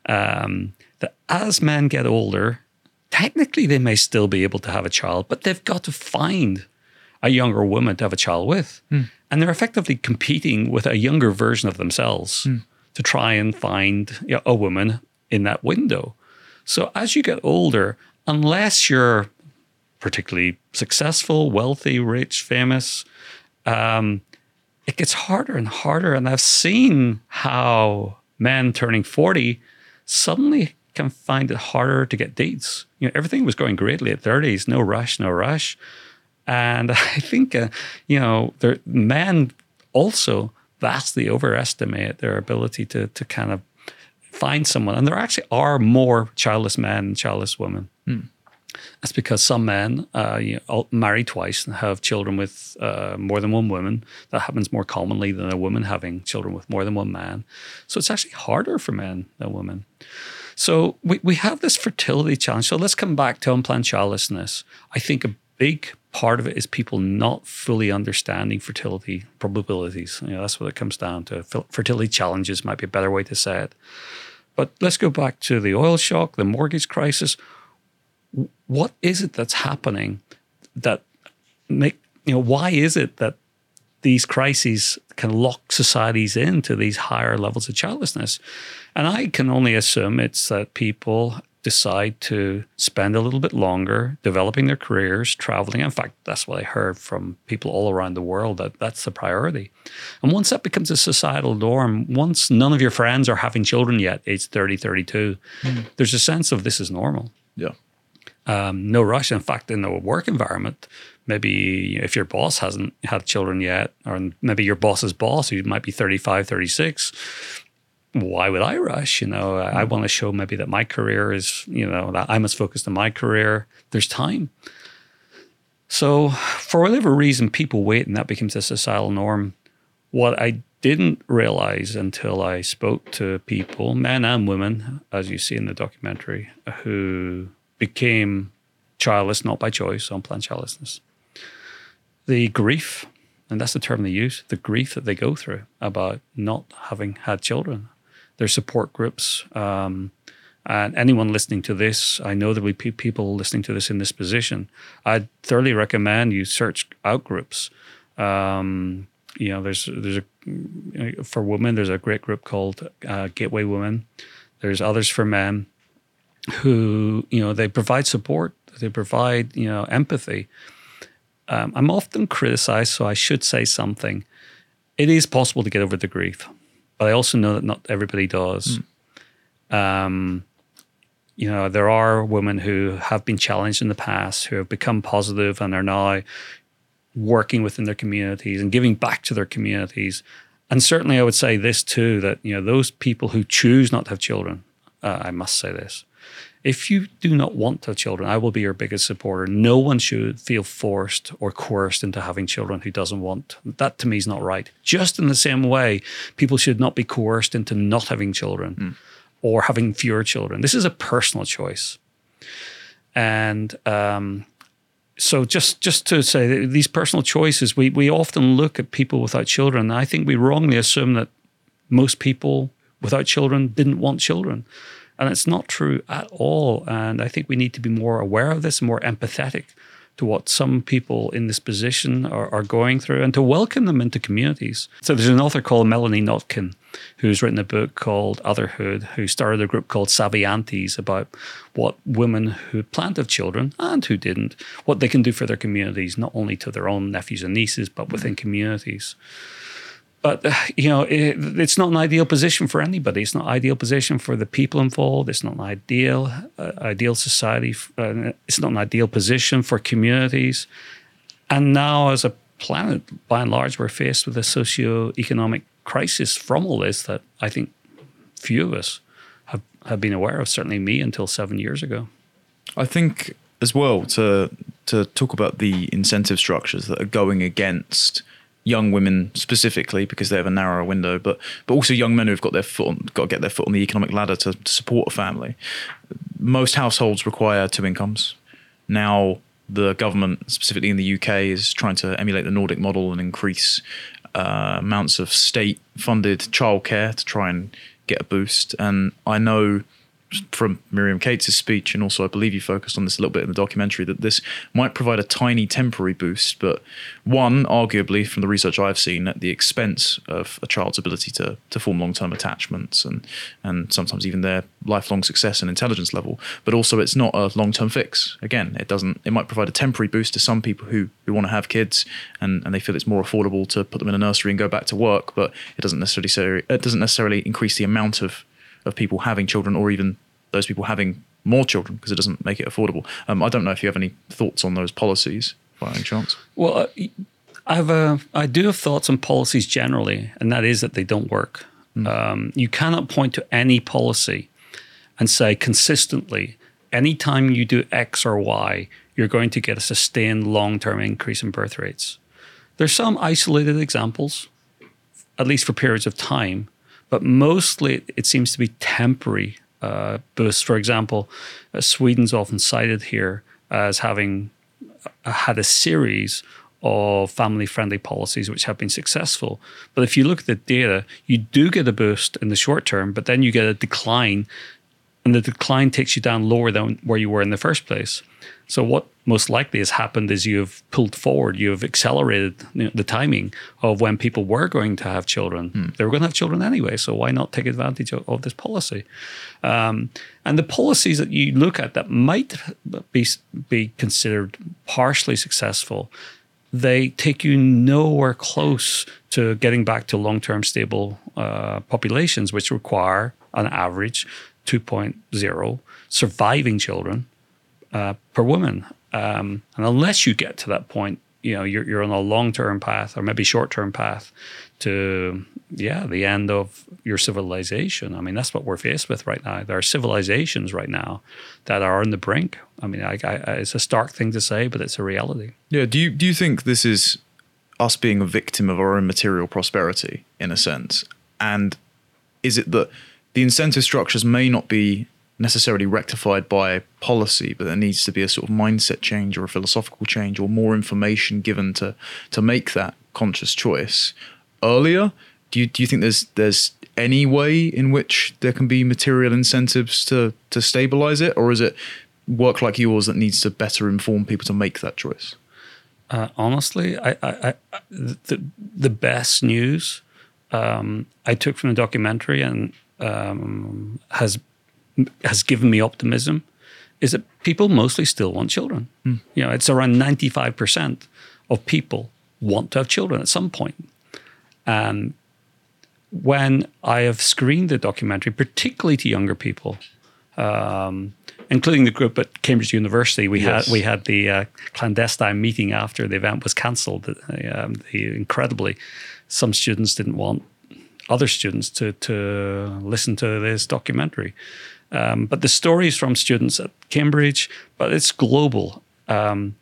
um, that as men get older, technically they may still be able to have a child, but they've got to find a younger woman to have a child with. Mm. And they're effectively competing with a younger version of themselves mm. to try and find you know, a woman in that window. So as you get older, unless you're particularly successful, wealthy, rich, famous, um, it gets harder and harder. And I've seen how men turning 40 suddenly can find it harder to get dates. You know, everything was going greatly at 30s, no rush, no rush. And I think, uh, you know, men also vastly overestimate their ability to, to kind of find someone. And there actually are more childless men and childless women. Mm. That's because some men uh, you know, marry twice and have children with uh, more than one woman. That happens more commonly than a woman having children with more than one man. So it's actually harder for men than women. So we, we have this fertility challenge. So let's come back to unplanned childlessness. I think a big part of it is people not fully understanding fertility probabilities. You know, that's what it comes down to. Fertility challenges might be a better way to say it. But let's go back to the oil shock, the mortgage crisis what is it that's happening that make you know why is it that these crises can lock societies into these higher levels of childlessness? And i can only assume it's that people decide to spend a little bit longer developing their careers traveling. In fact that's what i heard from people all around the world that that's the priority. And once that becomes a societal norm once none of your friends are having children yet age 30 32 mm. there's a sense of this is normal. Yeah um, no rush. In fact, in the work environment, maybe if your boss hasn't had children yet, or maybe your boss's boss, who might be 35, 36, why would I rush? You know, I, I want to show maybe that my career is, you know, that I'm as focused on my career. There's time. So, for whatever reason, people wait and that becomes a societal norm. What I didn't realize until I spoke to people, men and women, as you see in the documentary, who became childless, not by choice, unplanned childlessness. The grief, and that's the term they use, the grief that they go through about not having had children. Their support groups, um, and anyone listening to this, I know there will be people listening to this in this position. I'd thoroughly recommend you search out groups. Um, you know, there's there's a for women. There's a great group called uh, Gateway Women. There's others for men who you know they provide support, they provide you know empathy. Um, I'm often criticized, so I should say something. It is possible to get over the grief, but I also know that not everybody does. Mm. Um, you know, there are women who have been challenged in the past who have become positive and are now working within their communities and giving back to their communities. And certainly, I would say this too that you know those people who choose not to have children, uh, I must say this, If you do not want to have children, I will be your biggest supporter. No one should feel forced or coerced into having children who doesn't want. That to me is not right. Just in the same way, people should not be coerced into not having children mm. or having fewer children. This is a personal choice. And um, so just just to say these personal choices, we we often look at people without children. I think we wrongly assume that most people without children didn't want children. And it's not true at all. And I think we need to be more aware of this, more empathetic to what some people in this position are, are, going through and to welcome them into communities. So there's an author called Melanie Notkin who's written a book called Otherhood, who started a group called Savvy Aunties about what women who planned to have children and who didn't, what they can do for their communities, not only to their own nephews and nieces, but within mm-hmm. communities but you know it, it's not an ideal position for anybody. It's not an ideal position for the people involved. It's not an ideal uh, ideal society uh, it's not an ideal position for communities. And now as a planet by and large we're faced with a socio-economic crisis from all this that i think few of us have, have been aware of certainly me until seven years ago. I think as well to to talk about the incentive structures that are going against young women specifically because they have a narrower window, but but also young men who've got their foot on, got to get their foot on the economic ladder to, to support a family. Most households require two incomes. Now the government, specifically in the UK, is trying to emulate the Nordic model and increase uh, amounts of state-funded childcare to try and get a boost. And I know from Miriam Cates' speech, and also I believe you focused on this a little bit in the documentary, that this might provide a tiny temporary boost, but one, arguably, from the research I've seen, at the expense of a child's ability to, to form long term attachments and, and sometimes even their lifelong success and intelligence level. But also, it's not a long term fix. Again, it doesn't, it might provide a temporary boost to some people who, who want to have kids and, and they feel it's more affordable to put them in a nursery and go back to work, but it doesn't necessarily it doesn't necessarily increase the amount of of people having children or even those people having more children because it doesn't make it affordable. Um, I don't know if you have any thoughts on those policies by any chance. Well, I have a, I do have thoughts on policies generally, and that is that they don't work. Mm. Um, you cannot point to any policy and say consistently, anytime you do X or Y, you're going to get a sustained long term increase in birth rates. There's some isolated examples, at least for periods of time, but mostly it seems to be temporary uh, boosts. For example, uh, Sweden's often cited here as having uh, had a series of family friendly policies which have been successful. But if you look at the data, you do get a boost in the short term, but then you get a decline, and the decline takes you down lower than where you were in the first place. So what most likely has happened is you've pulled forward, you've accelerated you know, the timing of when people were going to have children. Hmm. They were going to have children anyway, so why not take advantage of, of this policy? Um, and the policies that you look at that might be be considered partially successful, they take you nowhere close to getting back to long-term stable uh, populations, which require an average 2.0 surviving children uh, per woman. Um, and unless you get to that point, you know, you're, you're on a long term path or maybe short term path to, yeah, the end of your civilization. I mean, that's what we're faced with right now. There are civilizations right now that are on the brink. I mean, I, I, it's a stark thing to say, but it's a reality. Yeah. Do you do you think this is us being a victim of our own material prosperity in a sense? And is it that the incentive structures may not be necessarily rectified by policy, but there needs to be a sort of mindset change or a philosophical change or more information given to to make that conscious choice earlier. Do you do you think there's there's any way in which there can be material incentives to to stabilize it, or is it work like yours that needs to better inform people to make that choice? Uh, honestly, I, I, I, the the best news um, I took from the documentary and um, has has given me optimism is that people mostly still want children. Mm. You know, it's around 95% of people want to have children at some point. And when I have screened the documentary, particularly to younger people, um, including the group at Cambridge University, we yes. had we had the uh, clandestine meeting after the event was cancelled. Um, incredibly, some students didn't want other students to to listen to this documentary. Um, but the stories from students at Cambridge, but it's global. Um,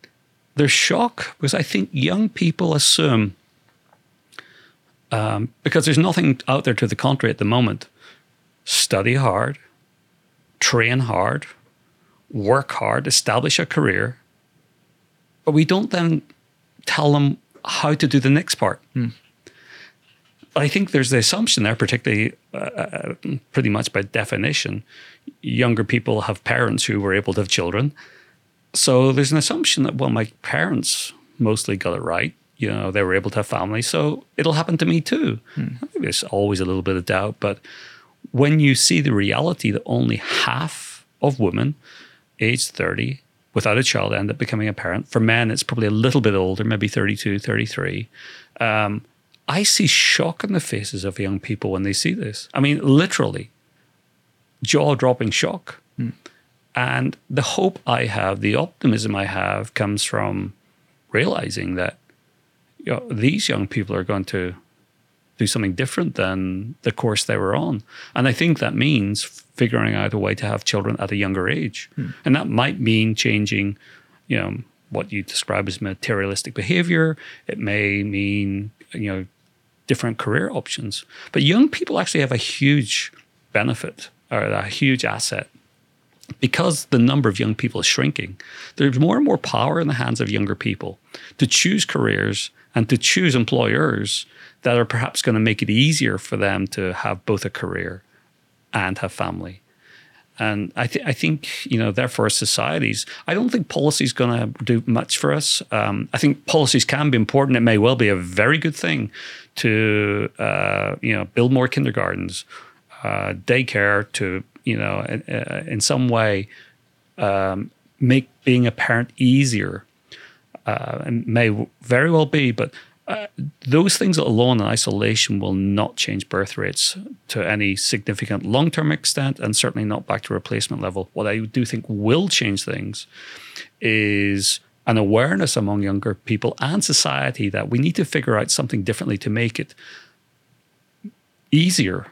shock because I think young people assume, um, because there's nothing out there to the contrary at the moment, study hard, train hard, work hard, establish a career, but we don't then tell them how to do the next part. Mm. I think there's the assumption there, particularly uh, uh, pretty much by definition, younger people have parents who were able to have children. So there's an assumption that, well, my parents mostly got it right. You know, they were able to have families, so it'll happen to me too. Hmm. There's always a little bit of doubt, but when you see the reality that only half of women aged 30 without a child end up becoming a parent, for men, it's probably a little bit older, maybe 32, 33. Um, I see shock in the faces of young people when they see this. I mean, literally, jaw dropping shock. Hmm. And the hope I have, the optimism I have, comes from realizing that you know, these young people are going to do something different than the course they were on. And I think that means figuring out a way to have children at a younger age. Hmm. And that might mean changing, you know, what you describe as materialistic behavior. It may mean, you know, different career options. But young people actually have a huge benefit or a huge asset because the number of young people is shrinking, there's more and more power in the hands of younger people to choose careers and to choose employers that are perhaps going to make it easier for them to have both a career and have family. And I, th- I think, you know, therefore, as societies, I don't think policy is going to do much for us. Um, I think policies can be important. It may well be a very good thing to, uh, you know, build more kindergartens, uh, daycare to, you know, in, in some way um, make being a parent easier. Uh, and may very well be, but uh, those things alone in isolation will not change birth rates to any significant long term extent, and certainly not back to replacement level. What I do think will change things is an awareness among younger people and society that we need to figure out something differently to make it easier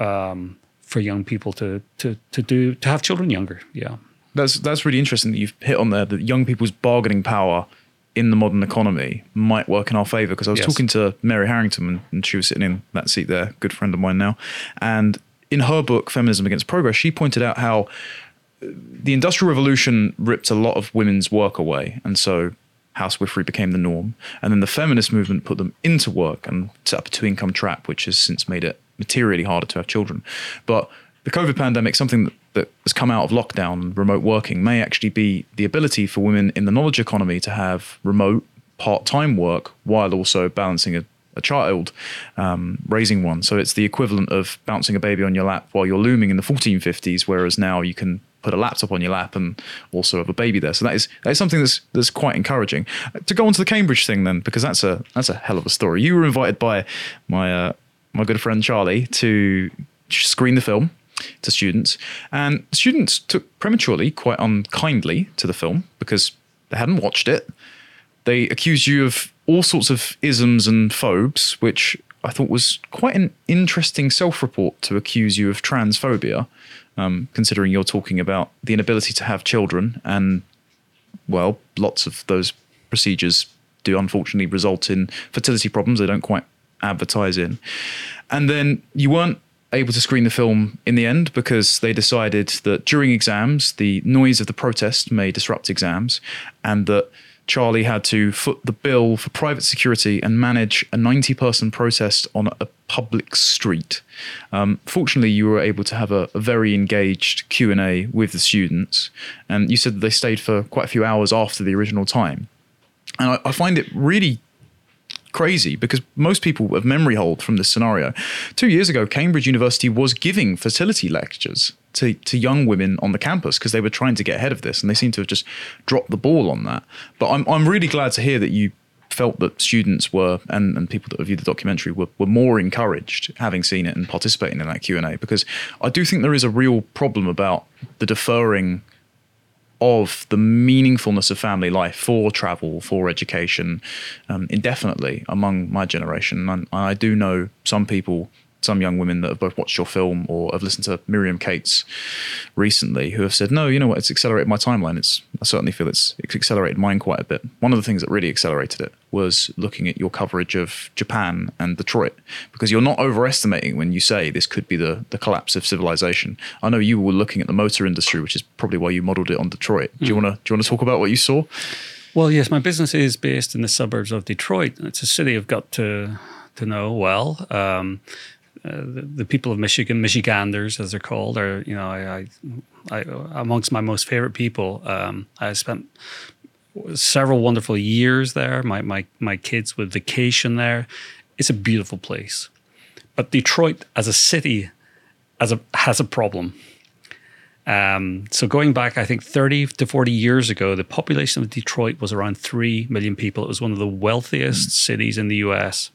um, for young people to to to do to have children younger. Yeah, that's that's really interesting that you've hit on there that young people's bargaining power in the modern economy might work in our favor. Because I was yes. talking to Mary Harrington and, and, she was sitting in that seat there, good friend of mine now. And in her book, Feminism Against Progress, she pointed out how the Industrial Revolution ripped a lot of women's work away. And so housewifery became the norm. And then the feminist movement put them into work and set up a two income trap, which has since made it materially harder to have children. But the COVID pandemic, something that that has come out of lockdown, and remote working, may actually be the ability for women in the knowledge economy to have remote part time work while also balancing a, a child, um, raising one. So it's the equivalent of bouncing a baby on your lap while you're looming in the 1450s, whereas now you can put a laptop on your lap and also have a baby there. So that is that is something that's that's quite encouraging. To go on to the Cambridge thing then, because that's a that's a hell of a story. You were invited by my uh, my good friend Charlie to screen the film to students. And students took prematurely, quite unkindly, to the film because they hadn't watched it. They accused you of all sorts of isms and phobes, which I thought was quite an interesting self report to accuse you of transphobia, um, considering you're talking about the inability to have children. And, well, lots of those procedures do unfortunately result in fertility problems they don't quite advertise in. And then you weren't able to screen the film in the end because they decided that during exams, the noise of the protest may disrupt exams, and that Charlie had to foot the bill for private security and manage a 90 person protest on a public street. Um, fortunately, you were able to have a, a very engaged Q&A with the students, and you said that they stayed for quite a few hours after the original time. And I, I find it really crazy because most people have memory hold from this scenario. Two years ago, Cambridge University was giving fertility lectures to, to young women on the campus because they were trying to get ahead of this and they seem to have just dropped the ball on that. But I'm, I'm really glad to hear that you felt that students were and, and people that have viewed the documentary were, were more encouraged having seen it and participating in that q&a because i do think there is a real problem about the deferring of the meaningfulness of family life for travel, for education, um, indefinitely among my generation. And I do know some people some young women that have both watched your film or have listened to Miriam Cates recently who have said, no, you know what, it's accelerated my timeline. It's I certainly feel it's, it's accelerated mine quite a bit. One of the things that really accelerated it was looking at your coverage of Japan and Detroit because you're not overestimating when you say this could be the, the collapse of civilization. I know you were looking at the motor industry, which is probably why you modeled it on Detroit. Do you want to do you want to talk about what you saw? Well, yes, my business is based in the suburbs of Detroit. It's a city I've got to to know well. Um, uh, the, people of Michigan, Michiganders as they're called, are you know I, I, I amongst my most favorite people. Um, I spent several wonderful years there. My my my kids would vacation there. It's a beautiful place, but Detroit as a city, as a has a problem. Um, so going back, I think 30 to 40 years ago, the population of Detroit was around 3 million people. It was one of the wealthiest cities in the US.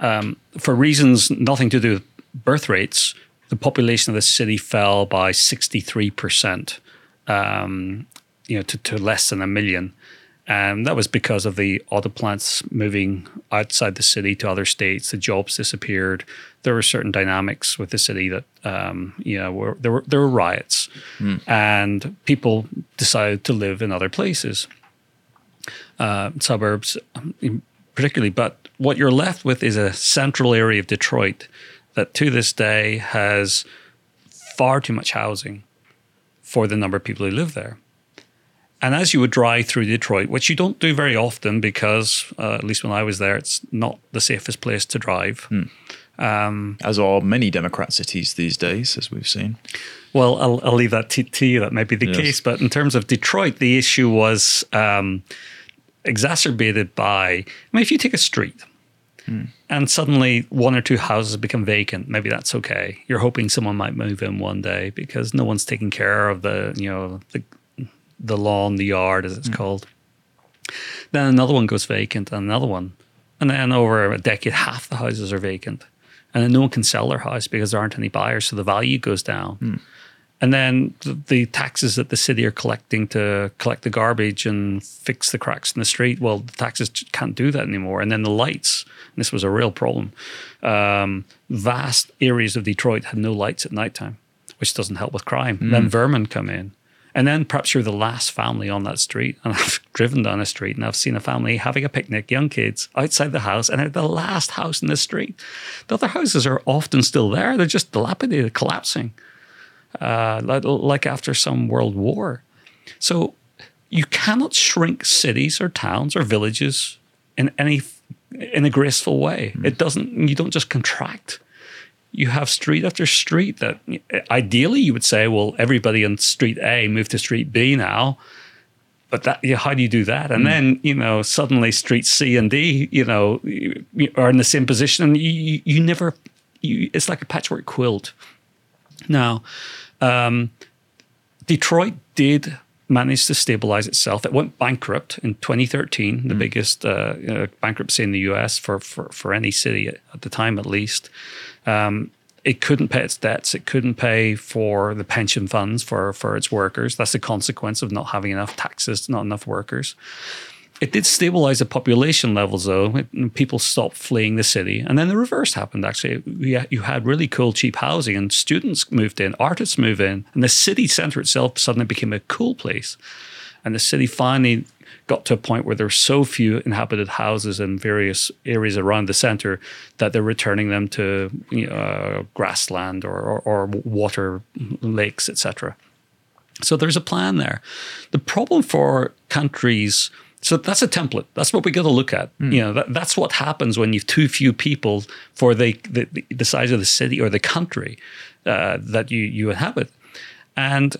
Um, for reasons nothing to do with birth rates, the population of the city fell by 63%, um, you know, to, to less than a million. And that was because of the auto plants moving outside the city to other states. The jobs disappeared. There were certain dynamics with the city that, um, you know, were, there were there were riots, mm. and people decided to live in other places, uh, suburbs, particularly. But what you're left with is a central area of Detroit that, to this day, has far too much housing for the number of people who live there. And as you would drive through Detroit, which you don't do very often because, uh, at least when I was there, it's not the safest place to drive. Hmm. Um, as are many Democrat cities these days, as we've seen. Well, I'll, I'll leave that to, to, you. That might be the yes. case. But in terms of Detroit, the issue was um, exacerbated by I mean, if you take a street hmm. and suddenly one or two houses become vacant, maybe that's okay. You're hoping someone might move in one day because no one's taking care of the, you know, the, the lawn, the yard, as it's mm. called. Then another one goes vacant, and another one, and then over a decade, half the houses are vacant, and then no one can sell their house because there aren't any buyers, so the value goes down. Mm. And then the, the taxes that the city are collecting to collect the garbage and fix the cracks in the street, well, the taxes can't do that anymore. And then the lights, this was a real problem. Um, vast areas of Detroit had no lights at nighttime, which doesn't help with crime. Mm. Then vermin come in. And then perhaps you're the last family on that street. And I've driven down a street and I've seen a family having a picnic, young kids outside the house, and they're the last house in the street. The other houses are often still there. They're just dilapidated, collapsing, uh, like, after some world war. So you cannot shrink cities or towns or villages in any in a graceful way. Mm. It doesn't. You don't just contract you have street after street that ideally you would say, well, everybody on street A move to street B now. But that, yeah, how do you do that? And mm. then, you know, suddenly street C and D, you know, are in the same position. And you, you, you never, you, it's like a patchwork quilt. Now, um, Detroit did manage to stabilize itself. It went bankrupt in 2013, the mm. biggest uh, bankruptcy in the US for, for, for any city at the time, at least. Um, it couldn't pay its debts. It couldn't pay for the pension funds for, for its workers. That's the consequence of not having enough taxes, not enough workers. It did stabilize the population levels, though. It, people stopped fleeing the city. And then the reverse happened, actually. You had really cool, cheap housing, and students moved in, artists moved in, and the city center itself suddenly became a cool place. And the city finally got to a point where there were so few inhabited houses in various areas around the center that they're returning them to you know, uh, grassland or, or, or water lakes, etc. So there's a plan there. The problem for countries. So that's a template. That's what we got to look at. Mm. You know, that, that's what happens when you've too few people for the the, the size of the city or the country uh, that you you inhabit. And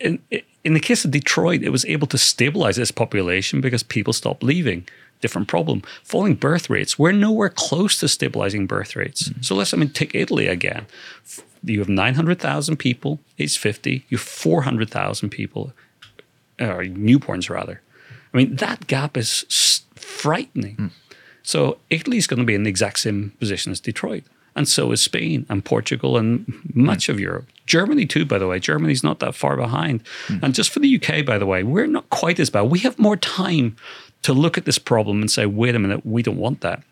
in, in the case of Detroit, it was able to stabilize its population because people stopped leaving. Different problem. Falling birth rates. We're nowhere close to stabilizing birth rates. Mm-hmm. So let's, I mean, take Italy again. You have 900,000 people, age 50. You have 400,000 people, or newborns rather. I mean, that gap is frightening. Mm. So Italy is going to be in the exact same position as Detroit and so is Spain and Portugal and much mm. of Europe. Germany, too, by the way. Germany's not that far behind. Mm. And just for the UK, by the way, we're not quite as bad. We have more time to look at this problem and say, wait a minute, we don't want that.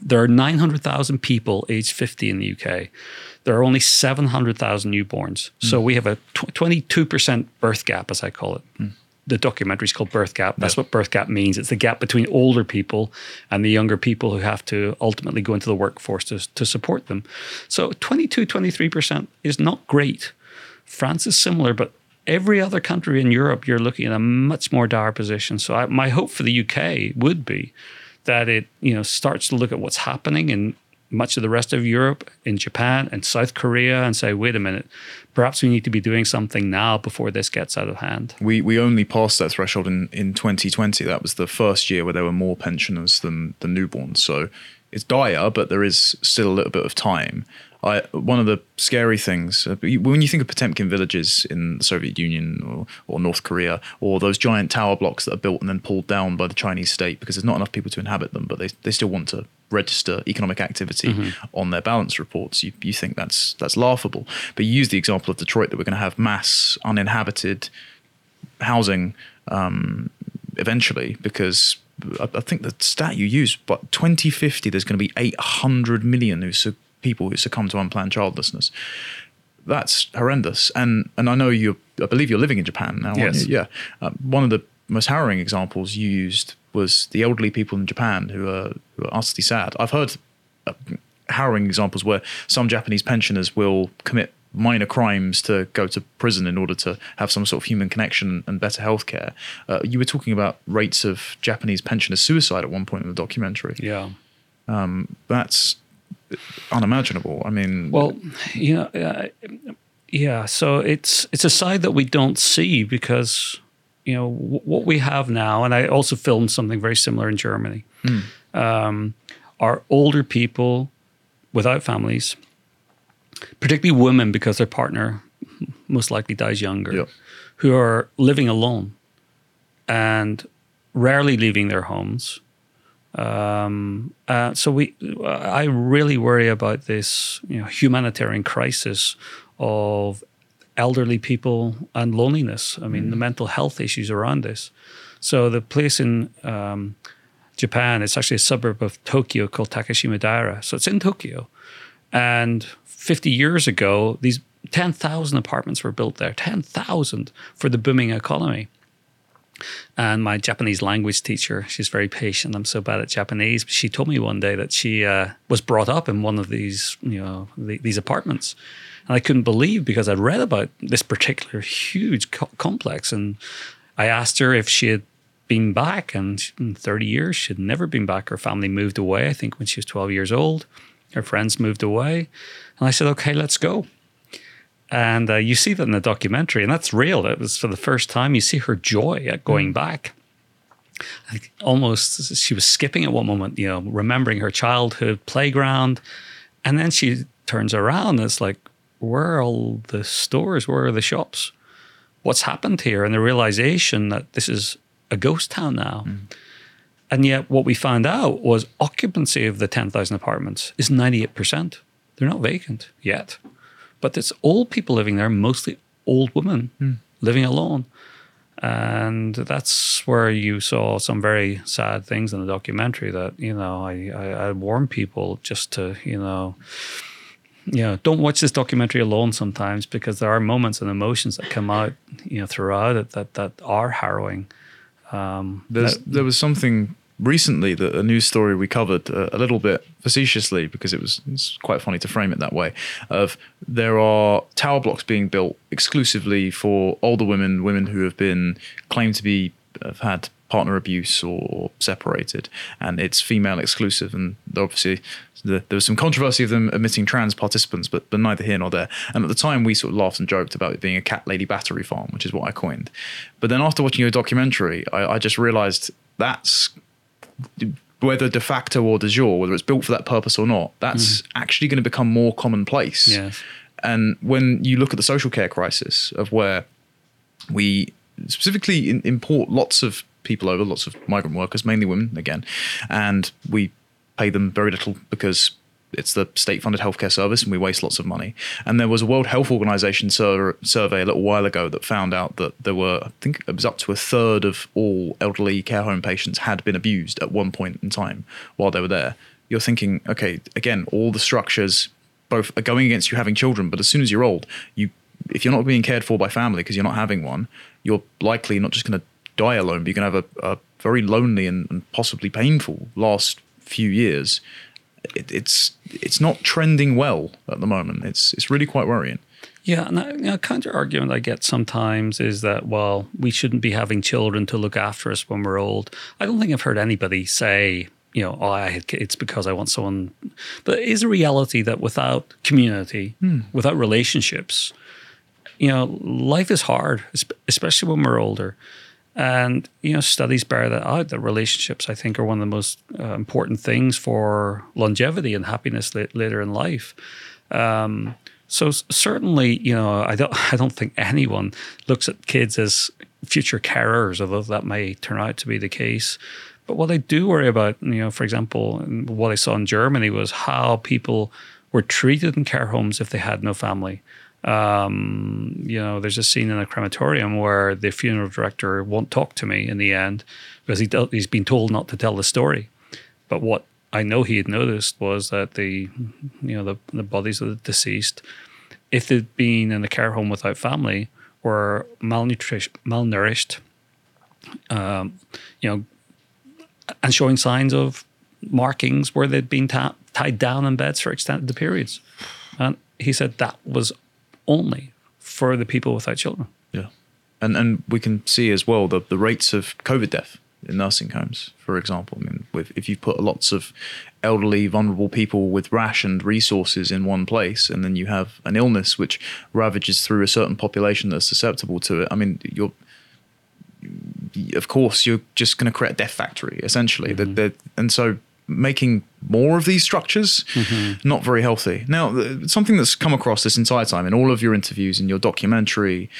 there are 900,000 people aged 50 in the UK. There are only 700,000 newborns. So we have a tw- 22% birth gap, as I call it. The documentary is called Birthgap. That's what birth gap means. It's the gap between older people and the younger people who have to ultimately go into the workforce to, to support them. So 22, 23% is not great. France is similar, but every other country in Europe, you're looking at a much more dire position. So I, my hope for the UK would be that it you know starts to look at what's happening in much of the rest of Europe, in Japan and South Korea, and say, wait a minute, perhaps we need to be doing something now before this gets out of hand. We we only passed that threshold in, in 2020. That was the first year where there were more pensioners than the newborns. So it's dire, but there is still a little bit of time. I, one of the scary things uh, when you think of Potemkin villages in the Soviet Union or, or North Korea, or those giant tower blocks that are built and then pulled down by the Chinese state because there's not enough people to inhabit them, but they, they still want to register economic activity on their balance reports. You, you think that's that's laughable, but you use the example of Detroit that we're going to have mass uninhabited housing um, eventually because I, I think the stat you use, but 2050 there's going to be 800 million who su- people who succumb to unplanned childlessness. That's horrendous, and and I know you. I believe you're living in Japan now. aren't Yes. you? Yeah. Uh, one of the most harrowing examples you used was the elderly people in Japan who are, who are utterly sad. I've heard uh, harrowing examples where some Japanese pensioners will commit minor crimes to go to prison in order to have some sort of human connection and better healthcare. Uh, you were talking about rates of Japanese pensioners suicide at one point in the documentary. Yeah. That's unimaginable. I mean, Well, you know, uh, yeah. So it's it's a side that we don't see because you know w- what we have now, and I also filmed something very similar in Germany. Um, are older people without families, particularly women because their partner most likely dies younger, who are living alone and rarely leaving their homes. Um, uh, so we, I really worry about this, you know, humanitarian crisis of elderly people and loneliness. I mean, the mental health issues around this. So the place in um, Japan, it's actually a suburb of Tokyo called Takashima Daira. So it's in Tokyo, and 50 years ago, these 10,000 apartments were built there. 10,000 for the booming economy. And my Japanese language teacher, she's very patient. I'm so bad at Japanese. She told me one day that she uh, was brought up in one of these, you know, the, these apartments, and I couldn't believe because I'd read about this particular huge co- complex, and I asked her if she had been back, and in 30 years she'd never been back. Her family moved away. I think when she was 12 years old, her friends moved away, and I said, "Okay, let's go." And uh, you see that in the documentary, and that's real. It was for the first time you see her joy at going back. Like almost, she was skipping at one moment, you know, remembering her childhood playground, and then she turns around. And it's like, where are all the stores? Where are the shops? What's happened here? And the realization that this is a ghost town now. And yet, what we found out was occupancy of the 10,000 apartments is 98%. They're not vacant yet. But it's old people living there, mostly old women hmm. living alone. And that's where you saw some very sad things in the documentary that, you know, I, I, I warn people just to, you know, you know, don't watch this documentary alone sometimes because there are moments and emotions that come out, you know, throughout it that, that are harrowing. Um, There's, there was something recently that a news story we covered uh, a little bit facetiously because it was it's quite funny to frame it that way. Of there are tower blocks being built exclusively for older women, women who have been claimed to be have had partner abuse or separated, and it's female exclusive. And obviously, the, there was some controversy of them admitting trans participants, but but neither here nor there. And at the time, we sort of laughed and joked about it being a cat lady battery farm, which is what I coined. But then after watching your documentary, I, I just realised that's whether de facto or de jure, whether it's built for that purpose or not, that's mm-hmm. actually going to become more commonplace. Yes. And when you look at the social care crisis of where we specifically in, import lots of people over, lots of migrant workers, mainly women again, and we pay them very little because it's the state-funded healthcare service and we waste lots of money. And there was a World Health Organization sur- survey a little while ago that found out that there were, I think it was up to a third of all elderly care home patients had been abused at one point in time while they were there. you're thinking, okay, again, all the structures both are going against you having children, but as soon as you're old, you if you're not being cared for by family because you're not having one, you're likely not just going to die alone, but you're going to have a, a very lonely and, and, possibly painful last few years. It, it's it's not trending well at the moment. It's it's really quite worrying. Yeah, and a you know, counter argument I get sometimes is that well, we shouldn't be having children to look after us when we're old. I don't think I've heard anybody say you know, oh, I had kids because I want someone. But it is a reality that without community, hmm. without relationships, you know, life is hard, especially when we're older. And you know, studies bear that out. That relationships, I think, are one of the most uh, important things for longevity and happiness later in life. Um, so certainly, you know, I don't, I don't think anyone looks at kids as future carers, although that may turn out to be the case. But what I do worry about, you know, for example, what I saw in Germany was how people were treated in care homes if they had no family. Um, you know, there's a scene in a crematorium where the funeral director won't talk to me in the end because he he's been told not to tell the story. But what I know he had noticed was that the, you know, the, the bodies of the deceased, if they'd been in a care home without family, were malnourished, malnourished, um, you know, and showing signs of markings where they'd been ta- tied down in beds for extended periods. And he said that was only for the people without children. Yeah. And and we can see as well the, the rates of COVID death in nursing homes, for example. I mean, with, if you put lots of elderly, vulnerable people with rationed resources in one place, and then you have an illness which ravages through a certain population that's susceptible to it, I mean, you're of course you're just going to create a death factory essentially. Mm-hmm. and so making more of these structures mm-hmm. not very healthy now something that's come across this entire time in all of your interviews in your documentary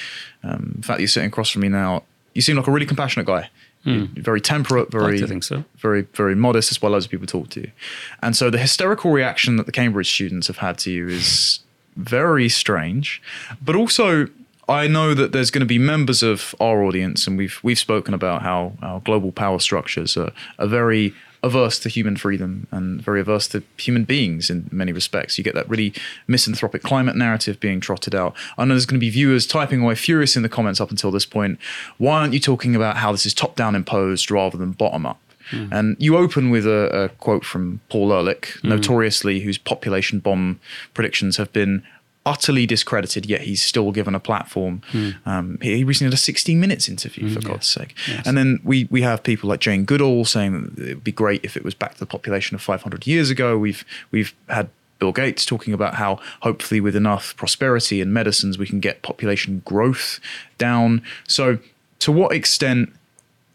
um, in fact you're sitting across from me now you seem like a really compassionate guy mm. very temperate very like so. very very modest as well as people talk to you and so the hysterical reaction that the cambridge students have had to you is very strange but also I know that there's going to be members of our audience, and we've we've spoken about how our global power structures are, are very averse to human freedom and very averse to human beings in many respects. You get that really misanthropic climate narrative being trotted out. I know there's going to be viewers typing away furious in the comments up until this point. Why aren't you talking about how this is top down imposed rather than bottom up? Mm. And you open with a, a, quote from Paul Ehrlich, mm. notoriously whose population bomb predictions have been utterly discredited, yet he's still given a platform. Mm. Um, he recently had a 60 Minutes interview, for mm, God's sake. Yes. And then we we have people like Jane Goodall saying that it would be great if it was back to the population of 500 years ago. We've we've had Bill Gates talking about how hopefully with enough prosperity and medicines we can get population growth down. So to what extent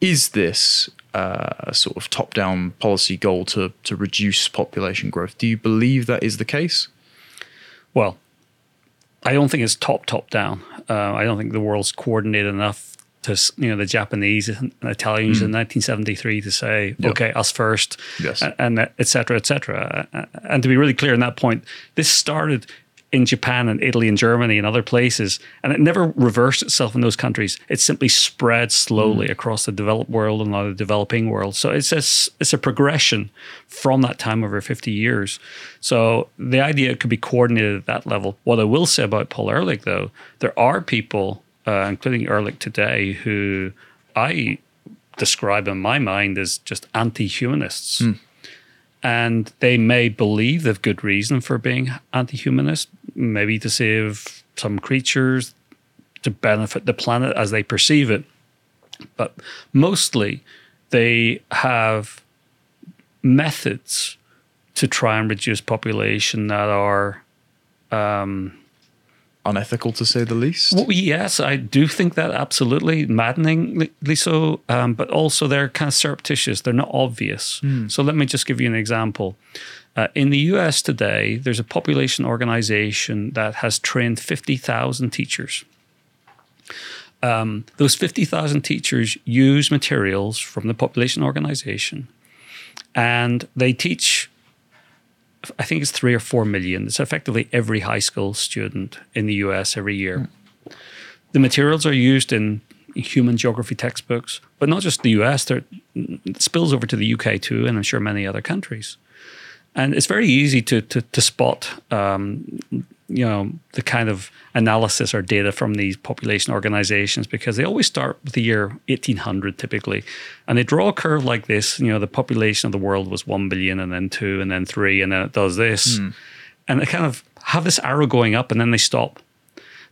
is this uh, a sort of top-down policy goal to to reduce population growth? Do you believe that is the case? Well, I don't think it's top top down. Uh, I don't think the world's coordinated enough to you know the Japanese and Italians mm. in 1973 to say yeah. okay us first, yes. and, etc et cetera, et cetera. And to be really clear on that point, this started in Japan and Italy and Germany and other places. And it never reversed itself in those countries. It simply spread slowly mm. across the developed world and now the developing world. So it's a, it's a progression from that time over 50 years. So the idea could be coordinated at that level. What I will say about Paul Ehrlich, though, there are people, uh, including Ehrlich today, who I describe in my mind as just anti humanists. Mm and they may believe they've good reason for being anti-humanist, maybe to save some creatures, to benefit the planet as they perceive it. But mostly they have methods to try and reduce population that are um, unethical to say the least. Well, yes, I do think that absolutely maddeningly so, um, but also they're kind of surreptitious. They're not obvious. Mm. So let me just give you an example. Uh, in the US today, there's a population organization that has trained 50,000 teachers. Um, those 50,000 teachers use materials from the population organization and they teach I think it's three or four million. It's effectively every high school student in the US every year. Mm. The materials are used in human geography textbooks, but not just the US, it spills over to the UK too, and I'm sure many other countries. and it's very easy to to, to spot um, you know the kind of analysis or data from these population organizations because they always start with the year 1800 typically and they draw a curve like this you know the population of the world was 1 billion and then 2 and then 3 and then it does this mm. and they kind of have this arrow going up and then they stop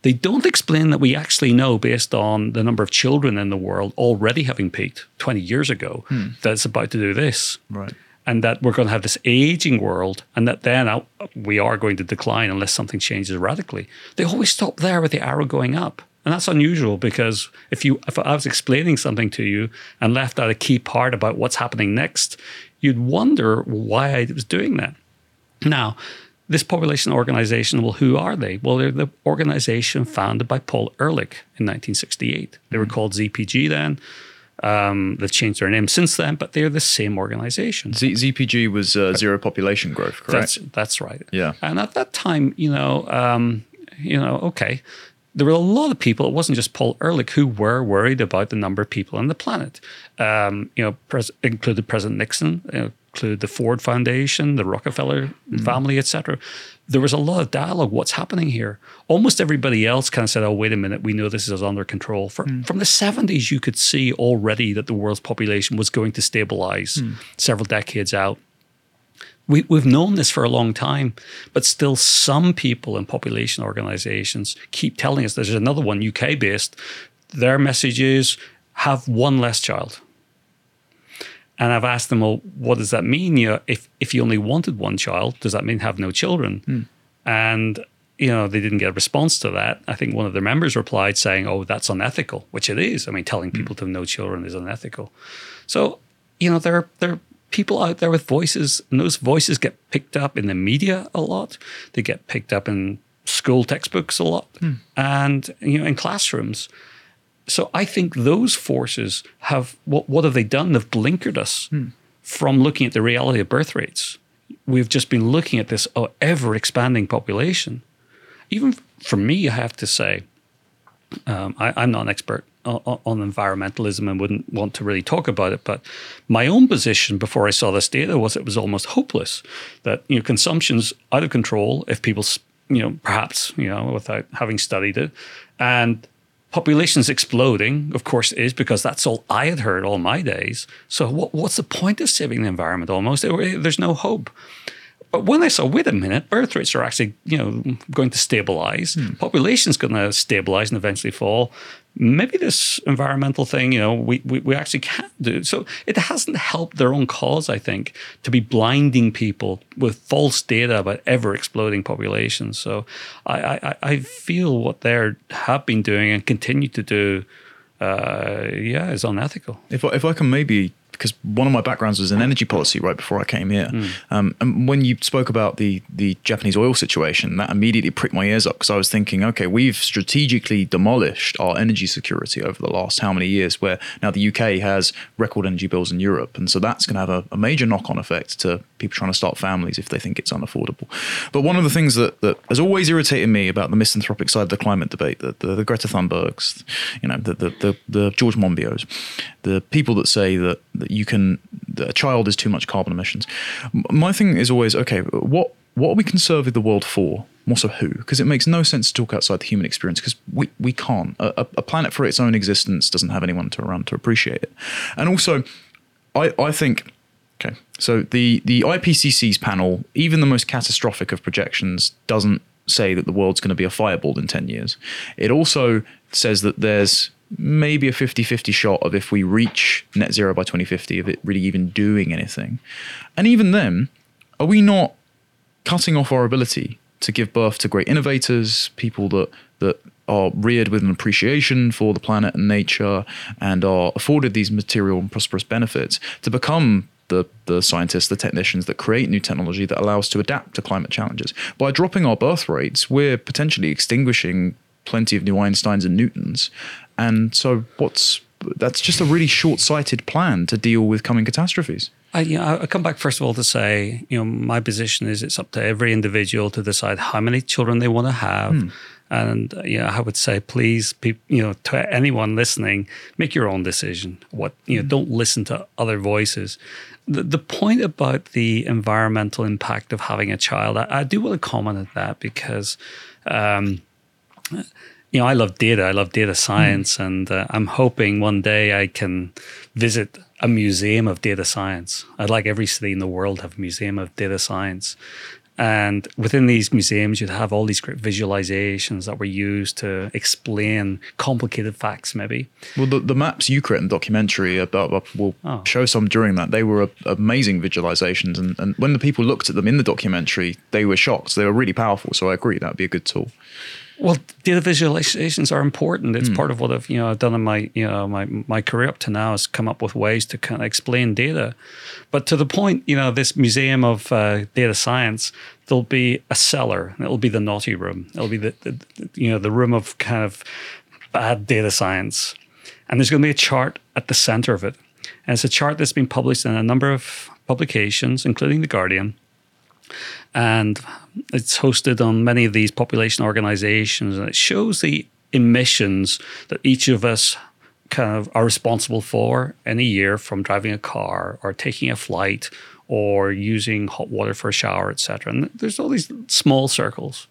they don't explain that we actually know, based on the number of children in the world already having peaked 20 years ago, hmm. that it's about to do this. Right and that we're going to have this aging world and that then uh, we are going to decline unless something changes radically. They always stop there with the arrow going up. And that's unusual because if you if I was explaining something to you and left out a key part about what's happening next, you'd wonder why I was doing that. Now, this population organization, well, who are they? Well, they're the organization founded by Paul Ehrlich in 1968. They were mm-hmm. called ZPG then. Um, they've changed their name since then, but they're the same organization. Z- ZPG was uh, zero population growth, correct? That's, that's right. Yeah. And at that time, you know, um, you know, okay, there were a lot of people. It wasn't just Paul Ehrlich who were worried about the number of people on the planet. Um, you know, pres- included President Nixon, you know, included the Ford Foundation, the Rockefeller mm-hmm. family, etc. There was a lot of dialogue. What's happening here? Almost everybody else kind of said, "Oh, wait a minute, we know this is under control." For, mm. From the seventies, you could see already that the world's population was going to stabilize mm. several decades out. We, we've known this for a long time, but still, some people in population organizations keep telling us there's another one, UK based. Their message is have one less child and I've asked them, well, what does that mean? You know, if if you only wanted one child, does that mean have no children? Mm. And you know, they didn't get a response to that. I think one of their members replied saying, "Oh, that's unethical," which it is. I mean, telling people mm. to have no children is unethical. So, you know, there there are people out there with voices, and those voices get picked up in the media a lot. They get picked up in school textbooks a lot, mm. and you know, in classrooms. So I think those forces have what what have they done? They've blinkered us hmm. from looking at the reality of birth rates. We've just been looking at this oh, ever expanding population. Even for me, I have to say, um, I, am not an expert on, on, environmentalism and wouldn't want to really talk about it. But my own position before I saw this data was it was almost hopeless that you know consumption's out of control if people you know perhaps you know without having studied it and population's exploding, of course is, because that's all I had heard all my days. So what, what's the point of saving the environment almost? There's no hope. But when they saw, wait a minute, birth rates are actually, you know, going to stabilize. Hmm. Population's going to stabilize and eventually fall maybe this environmental thing, you know, we, we, we actually can do. So it hasn't helped their own cause, I think, to be blinding people with false data about ever exploding populations. So I, I, I feel what they have been doing and continue to do, uh, yeah, is unethical. If I, if I can maybe because one of my backgrounds was in energy policy right before I came here. Mm. Um, and when you spoke about the the Japanese oil situation, that immediately pricked my ears up because I was thinking, okay, we've strategically demolished our energy security over the last how many years? Where now the UK has record energy bills in Europe, and so that's going to have a, a major knock on effect to people trying to start families if they think it's unaffordable. But one of the things that, that has always irritated me about the misanthropic side of the climate debate, the, the, the Greta Thunbergs, you know, the, the, the, the George Monbiots, the people that say that, that you can, a child is too much carbon emissions. My thing is always, okay, what, what are we conserving the world for? More so who? Because it makes no sense to talk outside the human experience because we, we can't. A, a planet for its own existence doesn't have anyone to around to appreciate it. And also, I, I think Okay. So the the IPCC's panel, even the most catastrophic of projections, doesn't say that the world's going to be a fireball in 10 years. It also says that there's maybe a 50-50 shot of if we reach net zero by 2050 of it really even doing anything. And even then, are we not cutting off our ability to give birth to great innovators, people that that are reared with an appreciation for the planet and nature and are afforded these material and prosperous benefits to become the, the scientists, the technicians that create new technology that allow us to adapt to climate challenges. By dropping our birth rates, we're potentially extinguishing plenty of new Einsteins and Newtons. And so, what's that's just a really short-sighted plan to deal with coming catastrophes. I, you know, I come back first of all to say, you know, my position is it's up to every individual to decide how many children they want to have. Hmm. And you know, I would say, please, you know, to anyone listening, make your own decision. What you know, hmm. don't listen to other voices the, the point about the environmental impact of having a child, I, I do want to comment on that because, um, you know, I love data. I love data science, mm. and uh, I'm hoping one day I can visit a museum of data science. I'd like every city in the world to have a museum of data science. And within these museums, you'd have all these great visualizations that were used to explain complicated facts, maybe. Well, the, the maps you create in the documentary about uh, will oh. show some during that. They were amazing visualizations, and, and when the people looked at them in the documentary, they were shocked. They were really powerful. So I agree that'd be a good tool. Well, data visualizations are important. It's mm. part of what I've you know I've done in my you know my my career up to now is come up with ways to kind of explain data. But to the point, you know, this museum of uh, data science, there'll be a cellar. It'll be the naughty room. It'll be the, the you know the room of kind of bad data science, and there's going to be a chart at the center of it, and it's a chart that's been published in a number of publications, including the Guardian and it's hosted on many of these population organizations and it shows the emissions that each of us kind of are responsible for in a year from driving a car or taking a flight or using hot water for a shower, etc. And there's all these small circles,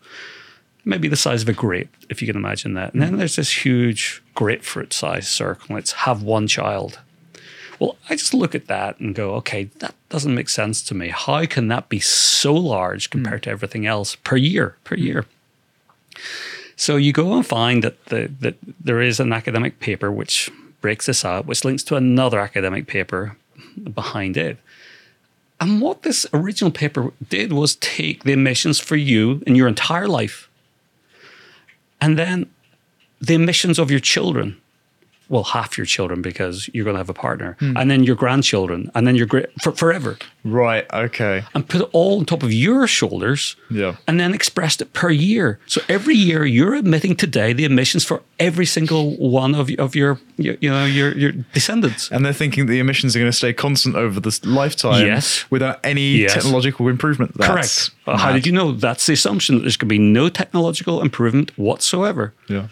maybe the size of a grape, if you can imagine that. And then there's this huge grapefruit sized circle. It's have one child. Well, I just look at that and go, okay, that doesn't make sense to me. How can that be so large compared mm. to everything else per year? Per mm. year. So you go and find that the, that there is an academic paper which breaks this out, which links to another academic paper behind it. And what this original paper did was take the emissions for you in your entire life, and then the emissions of your children well, half your children because you're going to have a partner, mm. and then your grandchildren, and then your great for, forever. Right. Okay. And put it all on top of your shoulders. Yeah. And then expressed it per year. So every year you're emitting today the emissions for every single one of, of your, your you know your your descendants. And they're thinking the emissions are going to stay constant over this lifetime. Yes. Without any yes. technological improvement. That's Correct. How did you know? That's the assumption that there's going to be no technological improvement whatsoever. Yeah.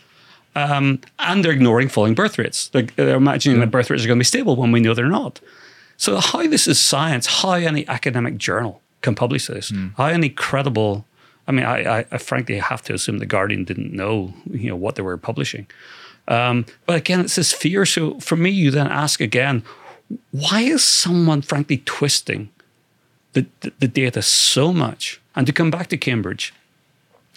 Um, and they're ignoring falling birth rates. They're, they're imagining yeah. that birth rates are going to be stable when we know they're not. So how this is science, how any academic journal can publish this, mm. how any credible, I mean, I, I, I, frankly have to assume the Guardian didn't know, you know, what they were publishing. Um, but again, it's this fear. So for me, you then ask again, why is someone frankly twisting the, the, the data so much? And to come back to Cambridge,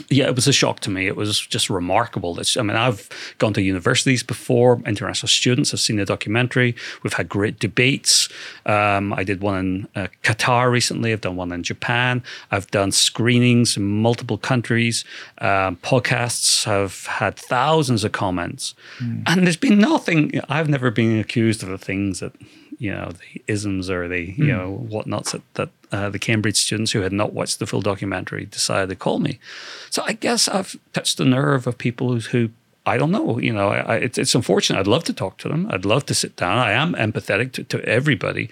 yeah, it was a shock to me. It was just remarkable. That, I mean, I've gone to universities before, international students have seen the documentary. We've had great debates. Um, I did one in uh, Qatar recently. I've done one in Japan. I've done screenings in multiple countries. Um, podcasts have had thousands of comments. Mm. And there's been nothing, I've never been accused of the things that you know the isms or the you mm. know whatnots that, that uh, the Cambridge students who had not watched the full documentary decided to call me. So I guess I've touched the nerve of people who I don't know. You know, I, it's, it's unfortunate. I'd love to talk to them. I'd love to sit down. I am empathetic to, to everybody,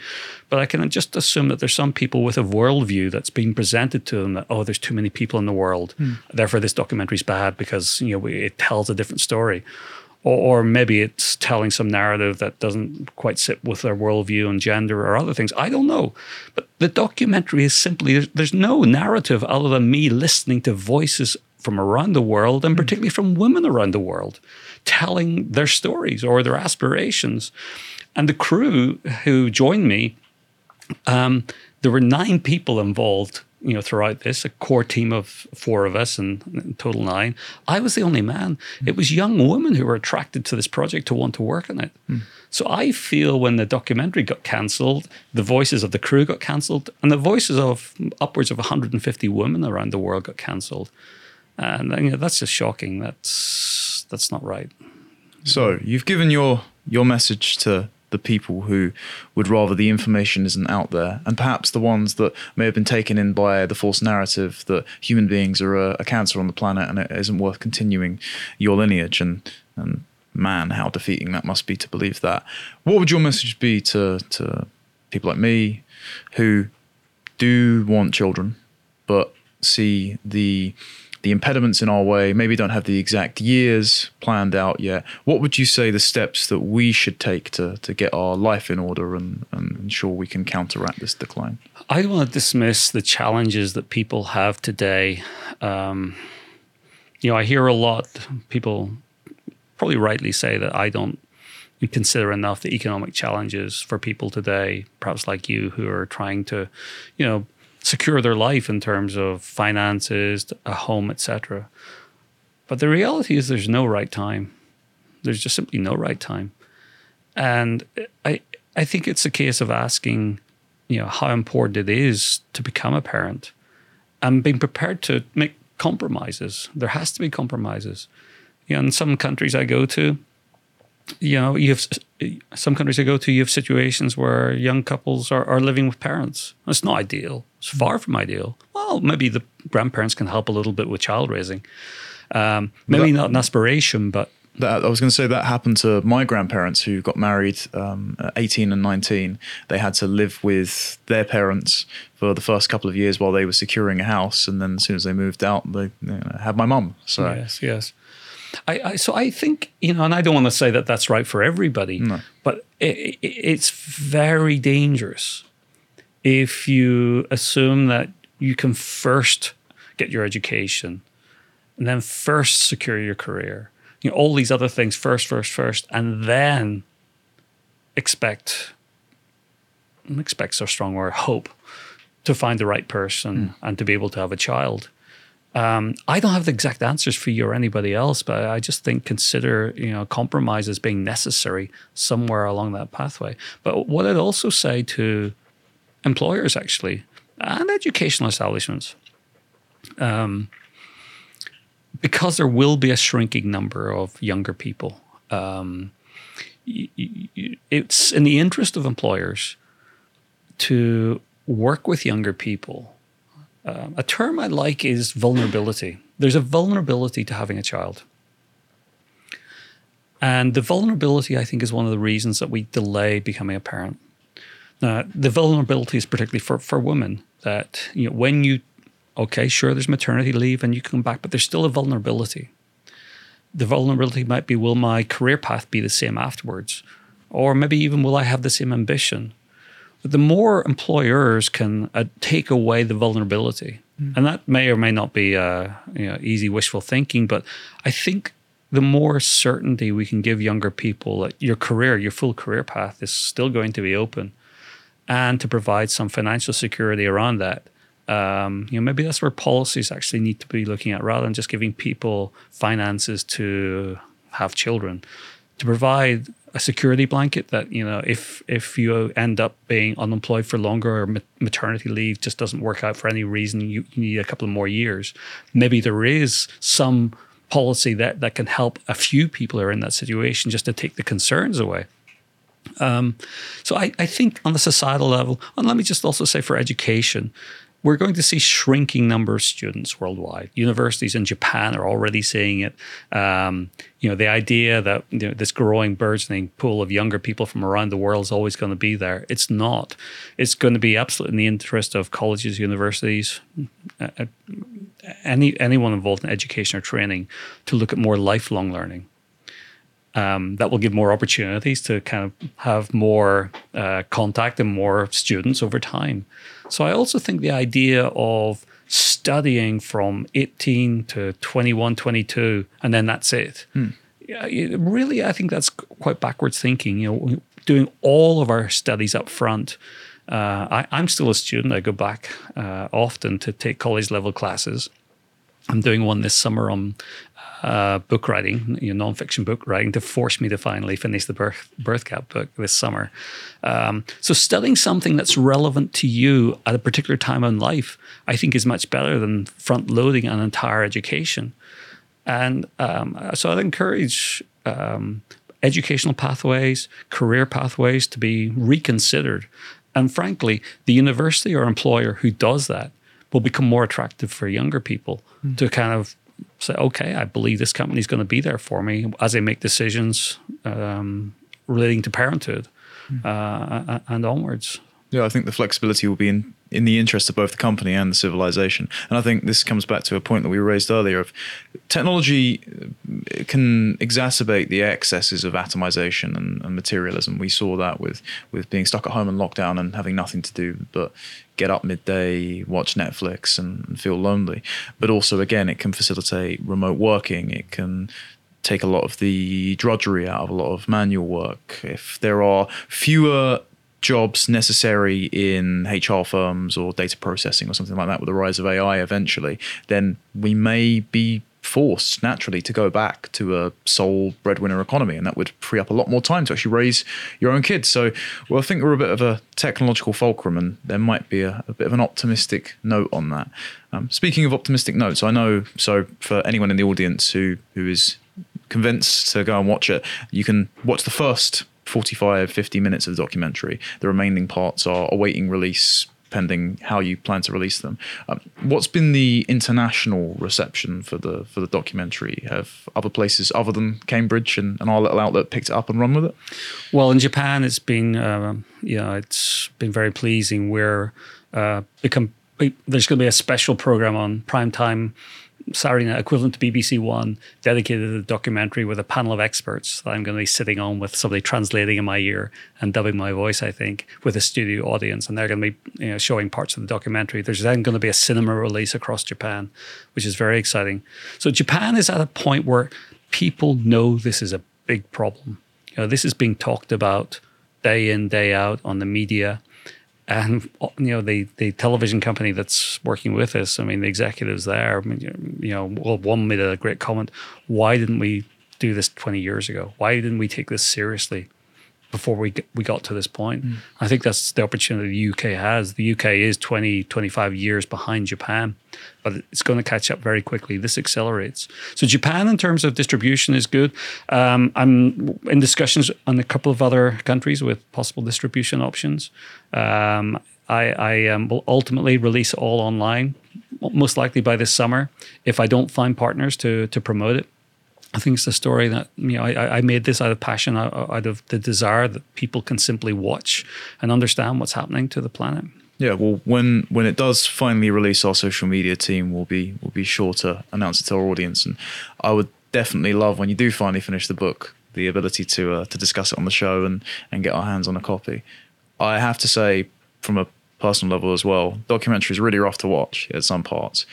but I can just assume that there's some people with a worldview that's being presented to them that oh, there's too many people in the world, mm. therefore this documentary's bad because you know it tells a different story or, or, maybe it's telling some narrative that doesn't quite sit with their worldview and gender or other things. I don't know. But the documentary is simply there's no narrative other than me listening to voices from around the world and hmm. particularly from women around the world telling their stories or their aspirations. And the crew who joined me, um, there were nine people involved you know, throughout this, a core team of four of us and total nine. I was the only man. Mm. It was young women who were attracted to this project to want to work on it. Mm. So I feel when the documentary got cancelled, the voices of the crew got cancelled, and the voices of upwards of 150 women around the world got cancelled. And you know, that's just shocking. That's that's not right. So you've given your your message to the people who would rather the information isn't out there, and perhaps the ones that may have been taken in by the false narrative that human beings are a, a cancer on the planet and it isn't worth continuing your lineage. And and man, how defeating that must be to believe that. What would your message be to to people like me who do want children, but see the the impediments in our way, maybe don't have the exact years planned out yet. What would you say the steps that we should take to, to get our life in order and, and ensure we can counteract this decline? I want to dismiss the challenges that people have today. Um, you know, I hear a lot people probably rightly say that I don't consider enough the economic challenges for people today, perhaps like you, who are trying to, you know, secure their life in terms of finances, a home, etc. But the reality is, there's no right time. There's just simply no right time, and I I think it's a case of asking, you know, how important it is to become a parent, and being prepared to make compromises. There has to be compromises. You know, in some countries I go to, you know, you have some countries I go to, you have situations where young couples are, are living with parents. It's not ideal. It's far from ideal. Well, maybe the grandparents can help a little bit with child raising. Um, maybe that, not an aspiration, but that, I was going to say that happened to my grandparents who got married um, at 18 and 19. They had to live with their parents for the first couple of years while they were securing a house, and then as soon as they moved out, they you know, had my mum. So yes, yes. I, I, so I think you know, and I don't want to say that that's right for everybody, no. but it, it, it's very dangerous if you assume that you can first get your education and then first secure your career. You know, all these other things first, first, first, and then expect expect so strong word hope to find the right person mm. and to be able to have a child. Um, I don't have the exact answers for you or anybody else, but I just think consider you know compromise as being necessary somewhere along that pathway. But what I'd also say to employers actually and educational establishments, um, because there will be a shrinking number of younger people. Um, it's in the interest of employers to work with younger people um, a term I like is vulnerability. There's a vulnerability to having a child. And the vulnerability, I think, is one of the reasons that we delay becoming a parent. Now, the vulnerability is particularly for, for women that, you know, when you, okay, sure, there's maternity leave and you come back, but there's still a vulnerability. The vulnerability might be, will my career path be the same afterwards? Or maybe even, will I have the same ambition? But the more employers can uh, take away the vulnerability, mm. and that may or may not be uh, you know, easy wishful thinking, but I think the more certainty we can give younger people that your career, your full career path is still going to be open, and to provide some financial security around that. Um, you know, maybe that's where policies actually need to be looking at rather than just giving people finances to have children, to provide a security blanket that you know if if you end up being unemployed for longer or maternity leave just doesn't work out for any reason you, you need a couple of more years. Maybe there is some policy that that can help a few people who are in that situation just to take the concerns away um, so I, I think on the societal level and let me just also say for education we're going to see shrinking number of students worldwide. Universities in Japan are already seeing it. Um, you know, the idea that you know, this growing, burgeoning pool of younger people from around the world is always going to be there. It's not. It's going to be absolutely in the interest of colleges, universities, uh, uh, any anyone involved in education or training to look at more lifelong learning. Um, that will give more opportunities to kind of have more uh, contact and more students over time. So I also think the idea of studying from 18 to 21, 22, and then that's it. Hmm. Yeah, really, I think that's quite backwards thinking. You know, doing all of our studies up front. Uh, I, am still a student. I go back uh, often to take college level classes. I'm doing one this summer on uh, book writing, you know, nonfiction book writing, to force me to finally finish the birth, Birthgap book this summer. Um, so studying something that's relevant to you at a particular time in life, I think, is much better than front loading an entire education. And um, so I'd encourage um, educational pathways, career pathways to be reconsidered. And frankly, the university or employer who does that will become more attractive for younger people mm. to kind of say, okay, I believe this company is going to be there for me as I make decisions um, relating to parenthood mm. uh, and onwards. Yeah, I think the flexibility will be in, in the interest of both the company and the civilization. And I think this comes back to a point that we raised earlier of technology uh, can exacerbate the excesses of atomization and, and materialism. We saw that with with being stuck at home and lockdown and having nothing to do but get up midday, watch Netflix, and, feel lonely. But also, again, it can facilitate remote working. It can take a lot of the drudgery out of a lot of manual work. If there are fewer jobs necessary in HR firms or data processing or something like that with the rise of AI eventually, then we may be forced naturally to go back to a sole breadwinner economy, and that would free up a lot more time to actually raise your own kids. So, well, I think we're a bit of a technological fulcrum, and there might be a, a bit of an optimistic note on that. Um, speaking of optimistic notes, I know so for anyone in the audience who who is convinced to go and watch it, you can watch the first 45, 50 minutes of the documentary. The remaining parts are awaiting release pending how you plan to release them. Um, what's been the international reception for the for the documentary? Have other places other than Cambridge and, and our little outlet picked it up and run with it? Well, in Japan, it's been yeah, it's been very pleasing. We're uh, become there's going to be a special program on prime time Saturday night equivalent to BBC One, dedicated to the documentary with a panel of experts that I'm going to be sitting on with somebody translating in my ear and dubbing my voice, I think, with a studio audience. And they're going to be you know, showing parts of the documentary. There's then going to be a cinema release across Japan, which is very exciting. So Japan is at a point where people know this is a big problem. You know, this is being talked about day in, day out on the media and you know the the television company that's working with us. I mean, the executives there. I mean, you know, well, one made a great comment. Why didn't we do this twenty years ago? Why didn't we take this seriously? Before we we got to this point. Mm. I think that's the opportunity the UK has. The UK is 20, 25 years behind Japan, but it's going to catch up very quickly. This accelerates. So Japan, in terms of distribution, is good. Um, I'm in discussions on a couple of other countries with possible distribution options. Um, I, I um, will ultimately release all online, most likely by this summer, if I don't find partners to to promote it. I think it's a story that you know I, I made this out of passion, out of the desire that people can simply watch and understand what's happening to the planet. Yeah, well, when when it does finally release, our social media team will be will be sure to announce it to our audience, and I would definitely love when you do finally finish the book the ability to uh, to discuss it on the show and and get our hands on a copy. I have to say, from a personal level as well, documentary is really rough to watch at some parts,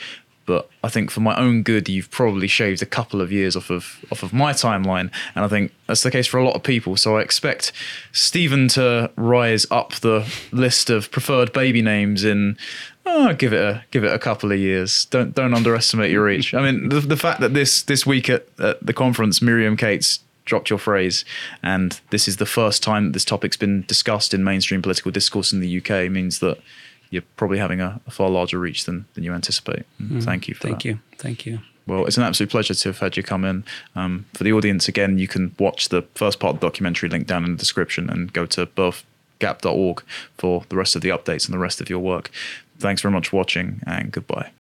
but I think for my own good, you've probably shaved a couple of years off of off of my timeline, and I think that's the case for a lot of people. So I expect Stephen to rise up the list of preferred baby names in. Oh, give it a give it a couple of years. Don't don't underestimate your reach. I mean, the, the fact that this this week at, at the conference, Miriam Cates dropped your phrase, and this is the first time that this topic's been discussed in mainstream political discourse in the UK means that you're probably having a, a far larger reach than, than you anticipate. Mm. Thank you for Thank that. you. Thank you. Well, it's an absolute pleasure to have had you come in. Um, for the audience, again, you can watch the first part of the documentary link down in the description and go to birthgap.org for the rest of the updates and the rest of your work. Thanks very much for watching and goodbye.